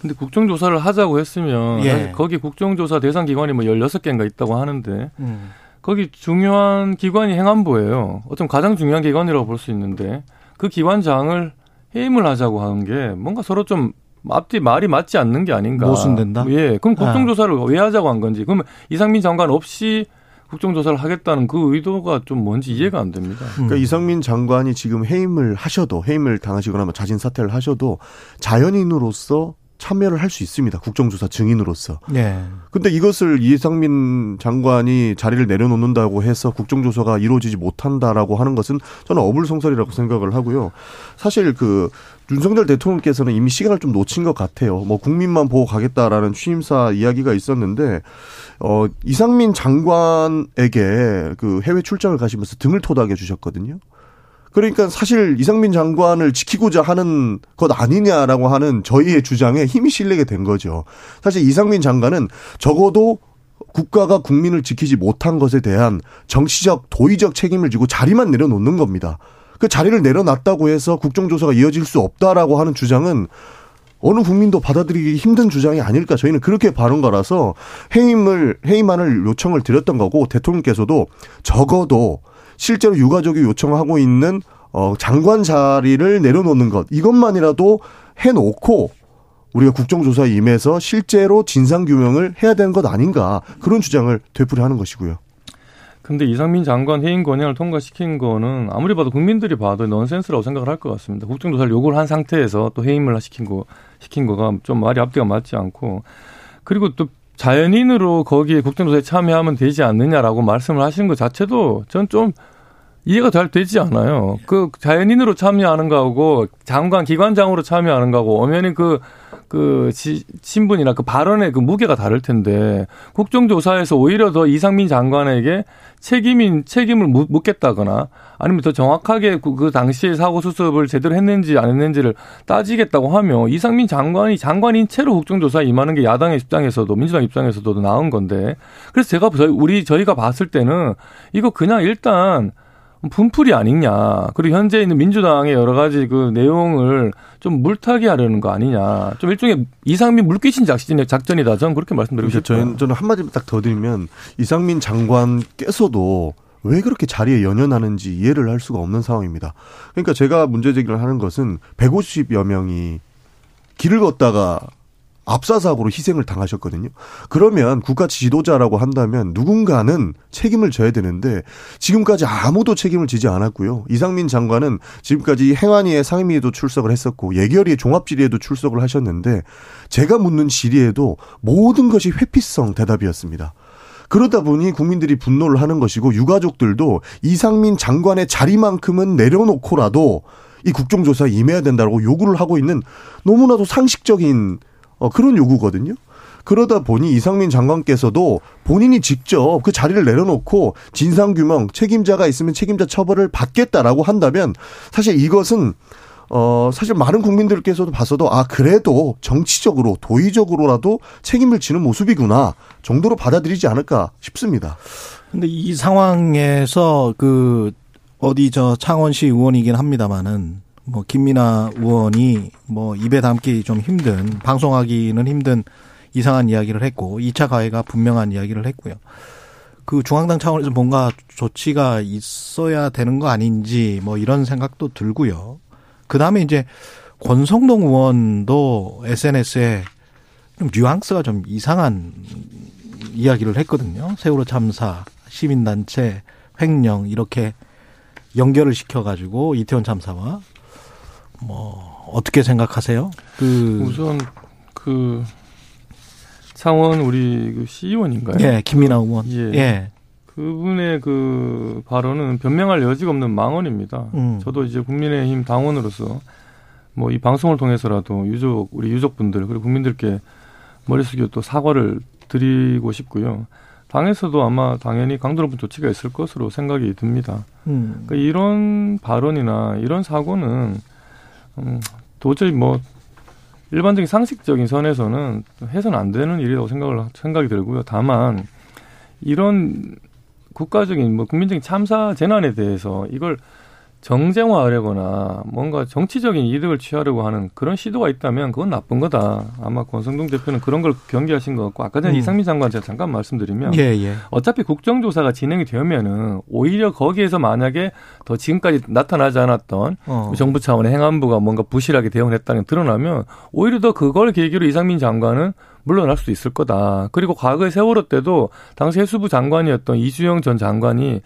근데 국정조사를 하자고 했으면 예. 거기 국정조사 대상 기관이 뭐 16개인가 있다고 하는데 음. 거기 중요한 기관이 행안부예요. 어쩜 가장 중요한 기관이라고 볼 수 있는데 그 기관장을 해임을 하자고 하는 게 뭔가 서로 좀 앞뒤 말이 맞지 않는 게 아닌가. 모순된다? 예. 그럼 아. 국정조사를 왜 하자고 한 건지. 그러면 이상민 장관 없이 국정조사를 하겠다는 그 의도가 좀 뭔지 이해가 안 됩니다. 그러니까 이상민 장관이 지금 해임을 하셔도 해임을 당하시거나 뭐 자진 사퇴를 하셔도 자연인으로서 참여를 할 수 있습니다. 국정조사 증인으로서. 예. 근데 이것을 이상민 장관이 자리를 내려놓는다고 해서 국정조사가 이루어지지 못한다라고 하는 것은 저는 어불성설이라고 생각을 하고요. 사실 그 윤석열 대통령께서는 이미 시간을 좀 놓친 것 같아요. 뭐 국민만 보고 가겠다라는 취임사 이야기가 있었는데 어 이상민 장관에게 그 해외 출장을 가시면서 등을 토닥여 주셨거든요. 그러니까 사실 이상민 장관을 지키고자 하는 것 아니냐라고 하는 저희의 주장에 힘이 실리게 된 거죠. 사실 이상민 장관은 적어도 국가가 국민을 지키지 못한 것에 대한 정치적 도의적 책임을 지고 자리만 내려놓는 겁니다. 그 자리를 내려놨다고 해서 국정조사가 이어질 수 없다라고 하는 주장은 어느 국민도 받아들이기 힘든 주장이 아닐까 저희는 그렇게 바른 거라서 해임을 해임안을 요청을 드렸던 거고 대통령께서도 적어도 실제로 유가족이 요청하고 있는 어 장관 자리를 내려놓는 것 이것만이라도 해놓고 우리가 국정조사에 임해서 실제로 진상 규명을 해야 되는 것 아닌가 그런 주장을 되풀이하는 것이고요. 근데 이상민 장관 해임 건의안을 통과시킨 거는 아무리 봐도 국민들이 봐도 넌센스라고 생각을 할 것 같습니다. 국정조사를 요구를 한 상태에서 또 해임을 시킨 거 시킨 거가 좀 말이 앞뒤가 맞지 않고 그리고 또 자연인으로 거기에 국정조사에 참여하면 되지 않느냐라고 말씀을 하시는 것 자체도 전 좀 이해가 잘 되지 않아요. 그 자연인으로 참여하는 거하고 장관 기관장으로 참여하는 거하고 엄연히 그, 그 지, 신분이나 그 발언의 그 무게가 다를 텐데 국정조사에서 오히려 더 이상민 장관에게 책임인 책임을 묻겠다거나 아니면 더 정확하게 그, 그 당시에 사고 수습을 제대로 했는지 안 했는지를 따지겠다고 하면 이상민 장관이 장관인 채로 국정조사에 임하는 게 야당의 입장에서도 민주당 입장에서도 나은 건데 그래서 제가 우리 저희가 봤을 때는 이거 그냥 일단 분풀이 아니냐. 그리고 현재 있는 민주당의 여러 가지 그 내용을 좀 물타기 하려는 거 아니냐. 좀 일종의 이상민 물귀신 작전이, 작전이다. 저는 그렇게 말씀드리고 싶어요. 저는, 저는 한마디 딱 더 드리면 이상민 장관께서도 왜 그렇게 자리에 연연하는지 이해를 할 수가 없는 상황입니다. 그러니까 제가 문제 제기를 하는 것은 150여 명이 길을 걷다가 압사사고로 희생을 당하셨거든요. 그러면 국가 지도자라고 한다면 누군가는 책임을 져야 되는데 지금까지 아무도 책임을 지지 않았고요. 이상민 장관은 지금까지 행안위의 상임위에도 출석을 했었고 예결위의 종합질의에도 출석을 하셨는데 제가 묻는 질의에도 모든 것이 회피성 대답이었습니다. 그러다 보니 국민들이 분노를 하는 것이고 유가족들도 이상민 장관의 자리만큼은 내려놓고라도 이 국정조사에 임해야 된다고 요구를 하고 있는 너무나도 상식적인 어, 그런 요구거든요. 그러다 보니 이상민 장관께서도 본인이 직접 그 자리를 내려놓고 진상규명 책임자가 있으면 책임자 처벌을 받겠다라고 한다면 사실 이것은 어, 사실 많은 국민들께서도 봤어도, 아, 그래도 정치적으로, 도의적으로라도 책임을 지는 모습이구나, 정도로 받아들이지 않을까 싶습니다. 근데 이 상황에서 그, 어디 저 창원시 의원이긴 합니다만은, 뭐, 김민아 의원이 뭐, 입에 담기 좀 힘든, 방송하기는 힘든 이상한 이야기를 했고, 2차 가해가 분명한 이야기를 했고요. 그 중앙당 차원에서 뭔가 조치가 있어야 되는 거 아닌지 뭐 이런 생각도 들고요. 그 다음에 이제 권성동 의원도 SNS에 좀 뉘앙스가 좀 이상한 이야기를 했거든요. 세월호 참사, 시민단체, 횡령 이렇게 연결을 시켜가지고 이태원 참사와 뭐 어떻게 생각하세요? 그 우선 그 창원 우리 그 시의원인가요? 예, 김민아 의원. 예. 예. 그분의 그 발언은 변명할 여지가 없는 망언입니다. 음. 저도 이제 국민의힘 당원으로서 뭐 이 방송을 통해서라도 유족 우리 유족분들 그리고 국민들께 머리 숙여 또 사과를 드리고 싶고요. 당에서도 아마 당연히 강도 높은 조치가 있을 것으로 생각이 듭니다. 음. 그러니까 이런 발언이나 이런 사고는 음, 도저히 뭐 일반적인 상식적인 선에서는 해서는 안 되는 일이라고 생각을 생각이 들고요. 다만 이런 국가적인 뭐 국민적인 참사 재난에 대해서 이걸 정쟁화하려거나 뭔가 정치적인 이득을 취하려고 하는 그런 시도가 있다면 그건 나쁜 거다. 아마 권성동 대표는 그런 걸 경계하신 것 같고 아까 전에 음. 이상민 장관 제가 잠깐 말씀드리면 예, 예. 어차피 국정조사가 진행이 되면은 오히려 거기에서 만약에 더 지금까지 나타나지 않았던 어. 정부 차원의 행안부가 뭔가 부실하게 대응했다는 게 드러나면 오히려 더 그걸 계기로 이상민 장관은 물러날 수도 있을 거다. 그리고 과거에 세월호 때도 당시 해수부 장관이었던 이주영 전 장관이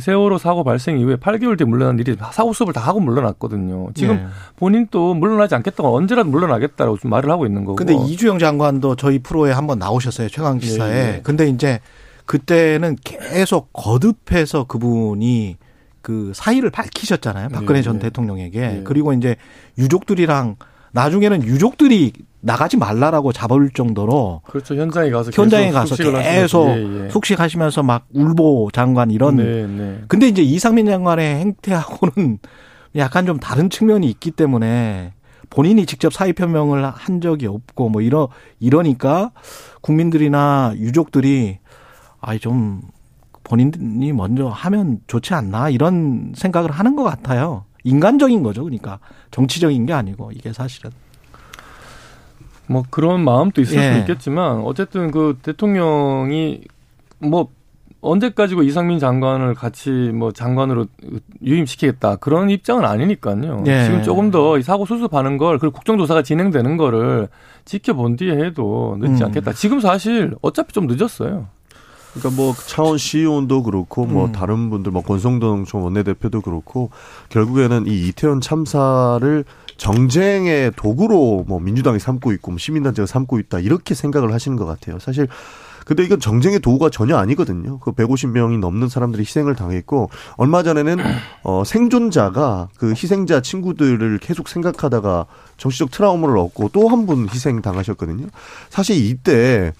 세월호 사고 발생 이후에 8개월 뒤에 물러난 일이 사고 수습을 다 하고 물러났거든요. 지금 네. 본인 또 물러나지 않겠다고 언제라도 물러나겠다라고 좀 말을 하고 있는 거고. 근데 이주영 장관도 저희 프로에 한번 나오셨어요. 최강 기사에. 예, 예. 근데 이제 그때는 계속 거듭해서 그분이 그 사의를 밝히셨잖아요. 박근혜 예, 전 예. 대통령에게. 예. 그리고 이제 유족들이랑 나중에는 유족들이 나가지 말라라고 잡을 정도로 그렇죠. 현장에 가서 현장에 계속 가서 계속 하시면서, 예, 예. 숙식하시면서 막 울보 장관 이런 네, 네. 근데 이제 이상민 장관의 행태하고는 약간 좀 다른 측면이 있기 때문에 본인이 직접 사의 표명을 한 적이 없고 뭐 이러 이러니까 국민들이나 유족들이 아이 좀 본인이 먼저 하면 좋지 않나 이런 생각을 하는 것 같아요. 인간적인 거죠. 그러니까 정치적인 게 아니고 이게 사실은. 뭐 그런 마음도 있을 예. 수 있겠지만 어쨌든 그 대통령이 뭐 언제까지고 이상민 장관을 같이 뭐 장관으로 유임시키겠다 그런 입장은 아니니까요. 예. 지금 조금 더이 사고 수습하는 걸 그리고 국정조사가 진행되는 거를 지켜본 뒤에 해도 늦지 음. 않겠다. 지금 사실 어차피 좀 늦었어요. 그러니까 뭐 차원 시의원도 그렇고 뭐 음. 다른 분들 뭐 권성동 전 원내대표도 그렇고 결국에는 이 이태원 참사를 정쟁의 도구로 뭐 민주당이 삼고 있고 뭐 시민단체가 삼고 있다 이렇게 생각을 하시는 것 같아요. 사실 근데 이건 정쟁의 도구가 전혀 아니거든요. 그 150명이 넘는 사람들이 희생을 당했고 얼마 전에는 어 생존자가 그 희생자 친구들을 계속 생각하다가 정치적 트라우마를 얻고 또 한 분 희생 당하셨거든요. 사실 이때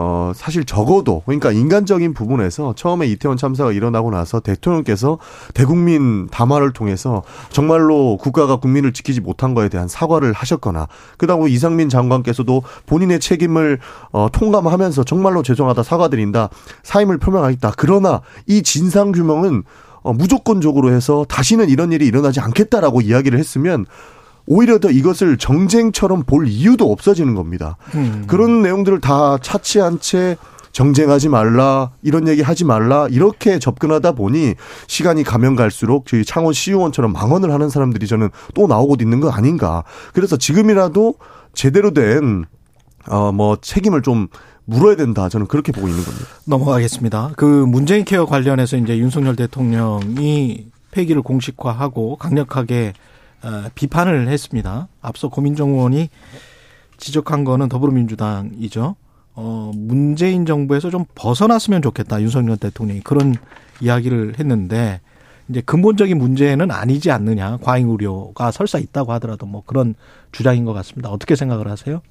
어, 사실 적어도, 그러니까 인간적인 부분에서 처음에 이태원 참사가 일어나고 나서 대통령께서 대국민 담화를 통해서 정말로 국가가 국민을 지키지 못한 거에 대한 사과를 하셨거나, 그 다음에 이상민 장관께서도 본인의 책임을, 어, 통감하면서 정말로 죄송하다 사과드린다, 사임을 표명하겠다. 그러나 이 진상규명은 어, 무조건적으로 해서 다시는 이런 일이 일어나지 않겠다라고 이야기를 했으면 오히려 더 이것을 정쟁처럼 볼 이유도 없어지는 겁니다. 음. 그런 내용들을 다 차치한 채 정쟁하지 말라 이런 얘기 하지 말라 이렇게 접근하다 보니 시간이 가면 갈수록 저희 창원 시의원처럼 망언을 하는 사람들이 저는 또 나오고 있는 거 아닌가. 그래서 지금이라도 제대로 된 어 뭐 책임을 좀 물어야 된다. 저는 그렇게 보고 있는 겁니다. 넘어가겠습니다. 그 문재인 케어 관련해서 이제 윤석열 대통령이 폐기를 공식화하고 강력하게 어, 비판을 했습니다. 앞서 고민정 의원이 지적한 거는 더불어민주당이죠. 어, 문재인 정부에서 좀 벗어났으면 좋겠다. 윤석열 대통령이 그런 이야기를 했는데 이제 근본적인 문제는 아니지 않느냐. 과잉 우려가 설사 있다고 하더라도 뭐 그런 주장인 것 같습니다. 어떻게 생각을 하세요?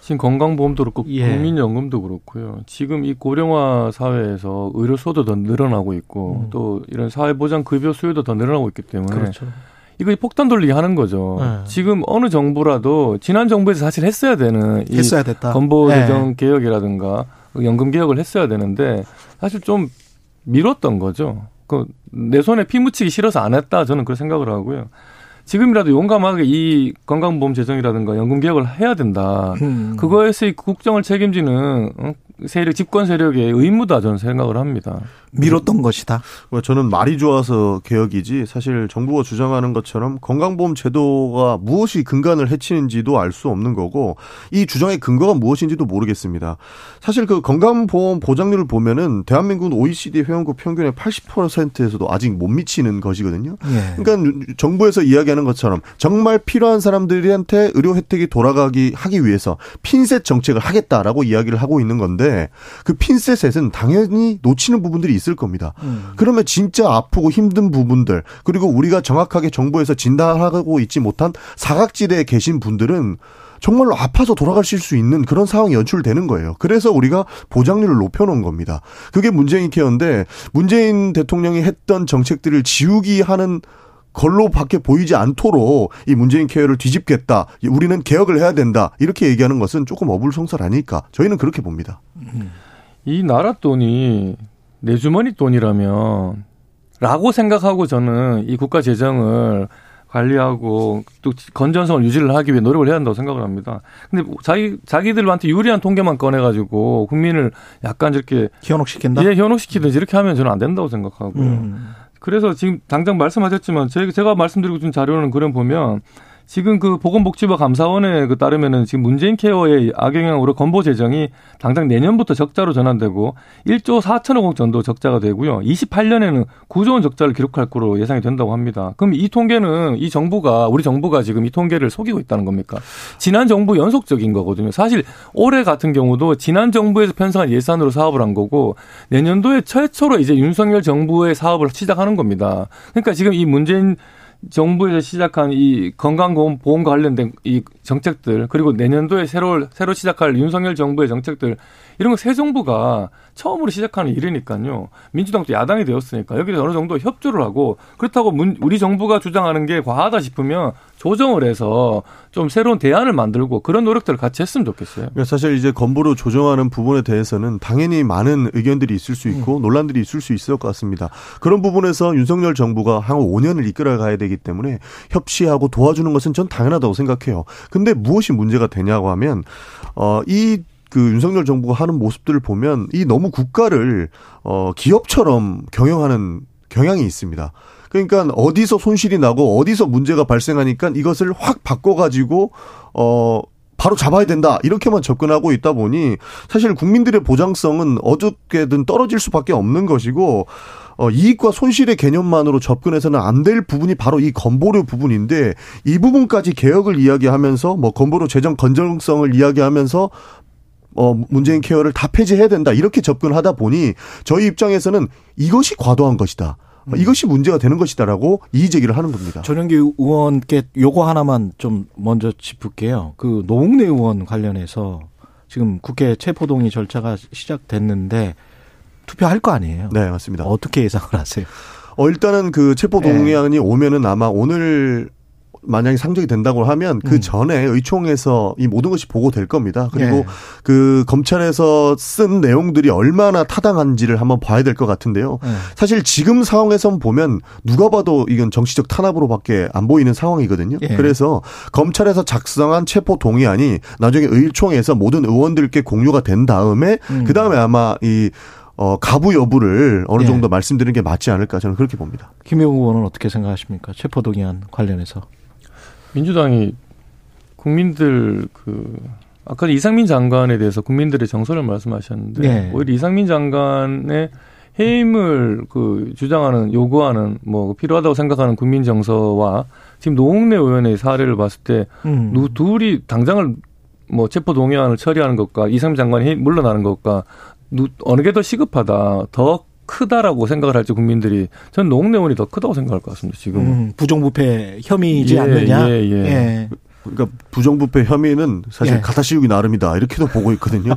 지금 건강보험도 그렇고 예. 국민연금도 그렇고요. 지금 이 고령화 사회에서 의료소도 더 늘어나고 있고 음. 또 이런 사회보장 급여 수요도 더 늘어나고 있기 때문에 그렇죠. 이거 폭탄 돌리기 하는 거죠. 네. 지금 어느 정부라도 지난 정부에서 사실 했어야 되는 이 했어야 됐다. 건보 네. 재정 개혁이라든가 연금 개혁을 했어야 되는데 사실 좀 미뤘던 거죠. 그 내 손에 피 묻히기 싫어서 안 했다 저는 그렇게 생각을 하고요. 지금이라도 용감하게 이 건강보험 재정이라든가 연금 개혁을 해야 된다. 음. 그거에서 이 국정을 책임지는 어? 세력, 집권 세력의 의무다 저는 생각을 합니다. 미뤘던 것이다. 뭐 저는 말이 좋아서 개혁이지 사실 정부가 주장하는 것처럼 건강보험 제도가 무엇이 근간을 해치는지도 알 수 없는 거고 이 주장의 근거가 무엇인지도 모르겠습니다. 사실 그 건강보험 보장률을 보면은 대한민국은 OECD 회원국 평균의 80%에서도 아직 못 미치는 것이거든요. 예. 그러니까 정부에서 이야기하는 것처럼 정말 필요한 사람들한테 의료 혜택이 돌아가기 하기 위해서 핀셋 정책을 하겠다라고 이야기를 하고 있는 건데 그 핀셋에는 당연히 놓치는 부분들이 있을 겁니다. 음. 그러면 진짜 아프고 힘든 부분들 그리고 우리가 정확하게 정부에서 진단하고 있지 못한 사각지대에 계신 분들은 정말로 아파서 돌아가실 수 있는 그런 상황이 연출되는 거예요. 그래서 우리가 보장률을 높여놓은 겁니다. 그게 문재인 케어인데 문재인 대통령이 했던 정책들을 지우기 하는 걸로밖에 보이지 않도록 이 문재인 케어를 뒤집겠다. 우리는 개혁을 해야 된다. 이렇게 얘기하는 것은 조금 어불성설 아닐까. 저희는 그렇게 봅니다. 이 나라 돈이 내 주머니 돈이라면 라고 생각하고 저는 이 국가 재정을 관리하고 또 건전성을 유지를 하기 위해 노력을 해야 한다고 생각을 합니다. 근데 자기 자기들한테 유리한 통계만 꺼내 가지고 국민을 약간 이렇게 현혹시킨다. 예, 현혹시키든지 이렇게 하면 저는 안 된다고 생각하고요. 음. 그래서 지금 당장 말씀하셨지만 제가, 말씀드리고 준 자료는 그런 보면 지금 그 보건복지부 감사원에 그 따르면은 지금 문재인 케어의 악영향으로 건보 재정이 당장 내년부터 적자로 전환되고 1조 4천억 원 정도 적자가 되고요. 28년에는 9조 원 적자를 기록할 거로 예상이 된다고 합니다. 그럼 이 통계는 이 정부가 우리 정부가 지금 이 통계를 속이고 있다는 겁니까? 지난 정부 연속적인 거거든요. 사실 올해 같은 경우도 지난 정부에서 편성한 예산으로 사업을 한 거고 내년도에 최초로 이제 윤석열 정부의 사업을 시작하는 겁니다. 그러니까 지금 이 문재인 정부에서 시작한 이 건강보험 관련된 이 정책들 그리고 내년도에 새로 새로 시작할 윤석열 정부의 정책들 이런 거 새 정부가 처음으로 시작하는 일이니까요. 민주당도 야당이 되었으니까 여기서 어느 정도 협조를 하고 그렇다고 문, 우리 정부가 주장하는 게 과하다 싶으면 조정을 해서 좀 새로운 대안을 만들고 그런 노력들을 같이 했으면 좋겠어요. 그러니까 사실 이제 건보로 조정하는 부분에 대해서는 당연히 많은 의견들이 있을 수 있고 논란들이 있을 수 있을 것 같습니다. 그런 부분에서 윤석열 정부가 향후 5년을 이끌어 가야 되기 때문에 협치하고 도와주는 것은 전 당연하다고 생각해요. 근데 무엇이 문제가 되냐고 하면 어 이 그 윤석열 정부가 하는 모습들을 보면 이 너무 국가를 어 기업처럼 경영하는 경향이 있습니다. 그러니까 어디서 손실이 나고 어디서 문제가 발생하니까 이것을 확 바꿔 가지고 어 바로 잡아야 된다 이렇게만 접근하고 있다 보니 사실 국민들의 보장성은 어떻게든 떨어질 수밖에 없는 것이고 어, 이익과 손실의 개념만으로 접근해서는 안 될 부분이 바로 이 건보료 부분인데 이 부분까지 개혁을 이야기하면서 뭐 건보료 재정 건전성을 이야기하면서 어, 문재인 케어를 다 폐지해야 된다. 이렇게 접근하다 보니 저희 입장에서는 이것이 과도한 것이다. 이것이 문제가 되는 것이다라고 이의 제기를 하는 겁니다. 전영기 의원께 요거 하나만 좀 먼저 짚을게요. 그 노웅래 의원 관련해서 지금 국회 체포동의 절차가 시작됐는데 투표할 거 아니에요? 네, 맞습니다. 어떻게 예상을 하세요? 어, 일단은 그 체포 동의안이 오면은 아마 오늘 만약에 상정이 된다고 하면 그 음. 전에 의총에서 이 모든 것이 보고될 겁니다. 그리고 예. 그 검찰에서 쓴 내용들이 얼마나 타당한지를 한번 봐야 될 것 같은데요. 예. 사실 지금 상황에선 보면 누가 봐도 이건 정치적 탄압으로밖에 안 보이는 상황이거든요. 예. 그래서 검찰에서 작성한 체포 동의안이 나중에 의총에서 모든 의원들께 공유가 된 다음에 음. 그 다음에 아마 이 어, 가부 여부를 어느 예. 정도 말씀드리는 게 맞지 않을까 저는 그렇게 봅니다. 김영우 의원은 어떻게 생각하십니까? 체포동의안 관련해서. 민주당이 국민들 그 아까 이상민 장관에 대해서 국민들의 정서를 말씀하셨는데 네. 오히려 이상민 장관의 해임을 그 주장하는 요구하는 뭐 필요하다고 생각하는 국민 정서와 지금 노웅래 의원의 사례를 봤을 때 음. 누 둘이 당장을 뭐 체포 동의안을 처리하는 것과 이상민 장관이 물러나는 것과 누, 어느 게 더 시급하다 더 크다라고 생각을 할지 국민들이 전 노웅래 의원이 더 크다고 생각할 것 같습니다 지금. 음, 부정부패 혐의이지 예, 않느냐? 예, 예. 그러니까 부정부패 혐의는 사실 예. 씌우기 나름이다 이렇게도 보고 있거든요.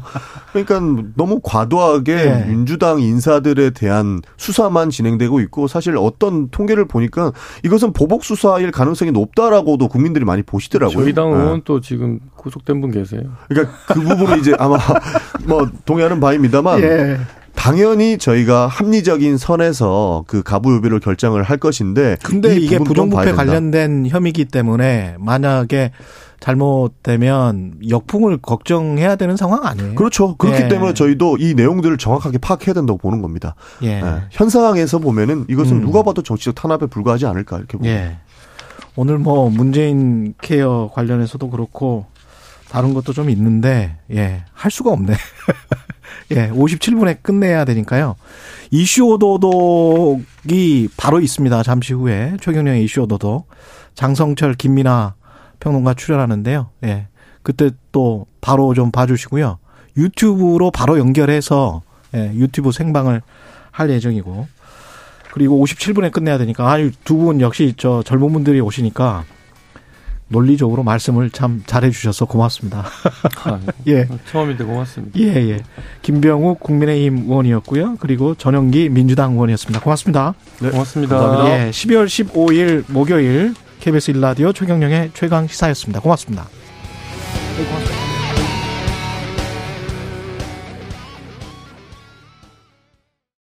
그러니까 너무 과도하게 예. 민주당 인사들에 대한 수사만 진행되고 있고 사실 어떤 통계를 보니까 이것은 보복 수사일 가능성이 높다라고도 국민들이 많이 보시더라고요. 저희 당 예. 의원 또 지금 구속된 분 계세요. 그러니까 그 부분은 이제 아마 뭐 동의하는 바입니다만 예. 당연히 저희가 합리적인 선에서 그 가부 유비를 결정을 할 것인데 근데 이 이게 부정부패. 관련된 혐의이기 때문에 만약에 잘못되면 역풍을 걱정해야 되는 상황 아니에요? 그렇죠. 그렇기 예. 때문에 저희도 이 내용들을 정확하게 파악해야 된다고 보는 겁니다. 예. 예. 현 상황에서 보면은 이것은 음. 누가 봐도 정치적 탄압에 불과하지 않을까 이렇게 봅니다. 예. 오늘 뭐 문재인 케어 관련해서도 그렇고 다른 것도 좀 있는데 예, 할 수가 없네. 예, 57분에 끝내야 되니까요. 이슈 오도독이 바로 있습니다. 잠시 후에 최경영의 이슈 오도독 장성철 김민아 평론가 출연하는데요. 예. 그때 또 바로 좀 봐주시고요. 유튜브로 바로 연결해서 예, 유튜브 생방을 할 예정이고 그리고 57분에 끝내야 되니까 아니 두분 역시 저 젊은 분들이 오시니까 논리적으로 말씀을 참 잘해 주셔서 고맙습니다. 아, 예. 처음인데 고맙습니다. 예, 예. 김병욱 국민의힘 의원이었고요. 그리고 전영기 민주당 의원이었습니다. 고맙습니다. 네, 고맙습니다. 감사합니다. 예, 12월 15일 목요일 KBS 일라디오 최경령의 최강 시사였습니다. 고맙습니다. 네, 고맙습니다.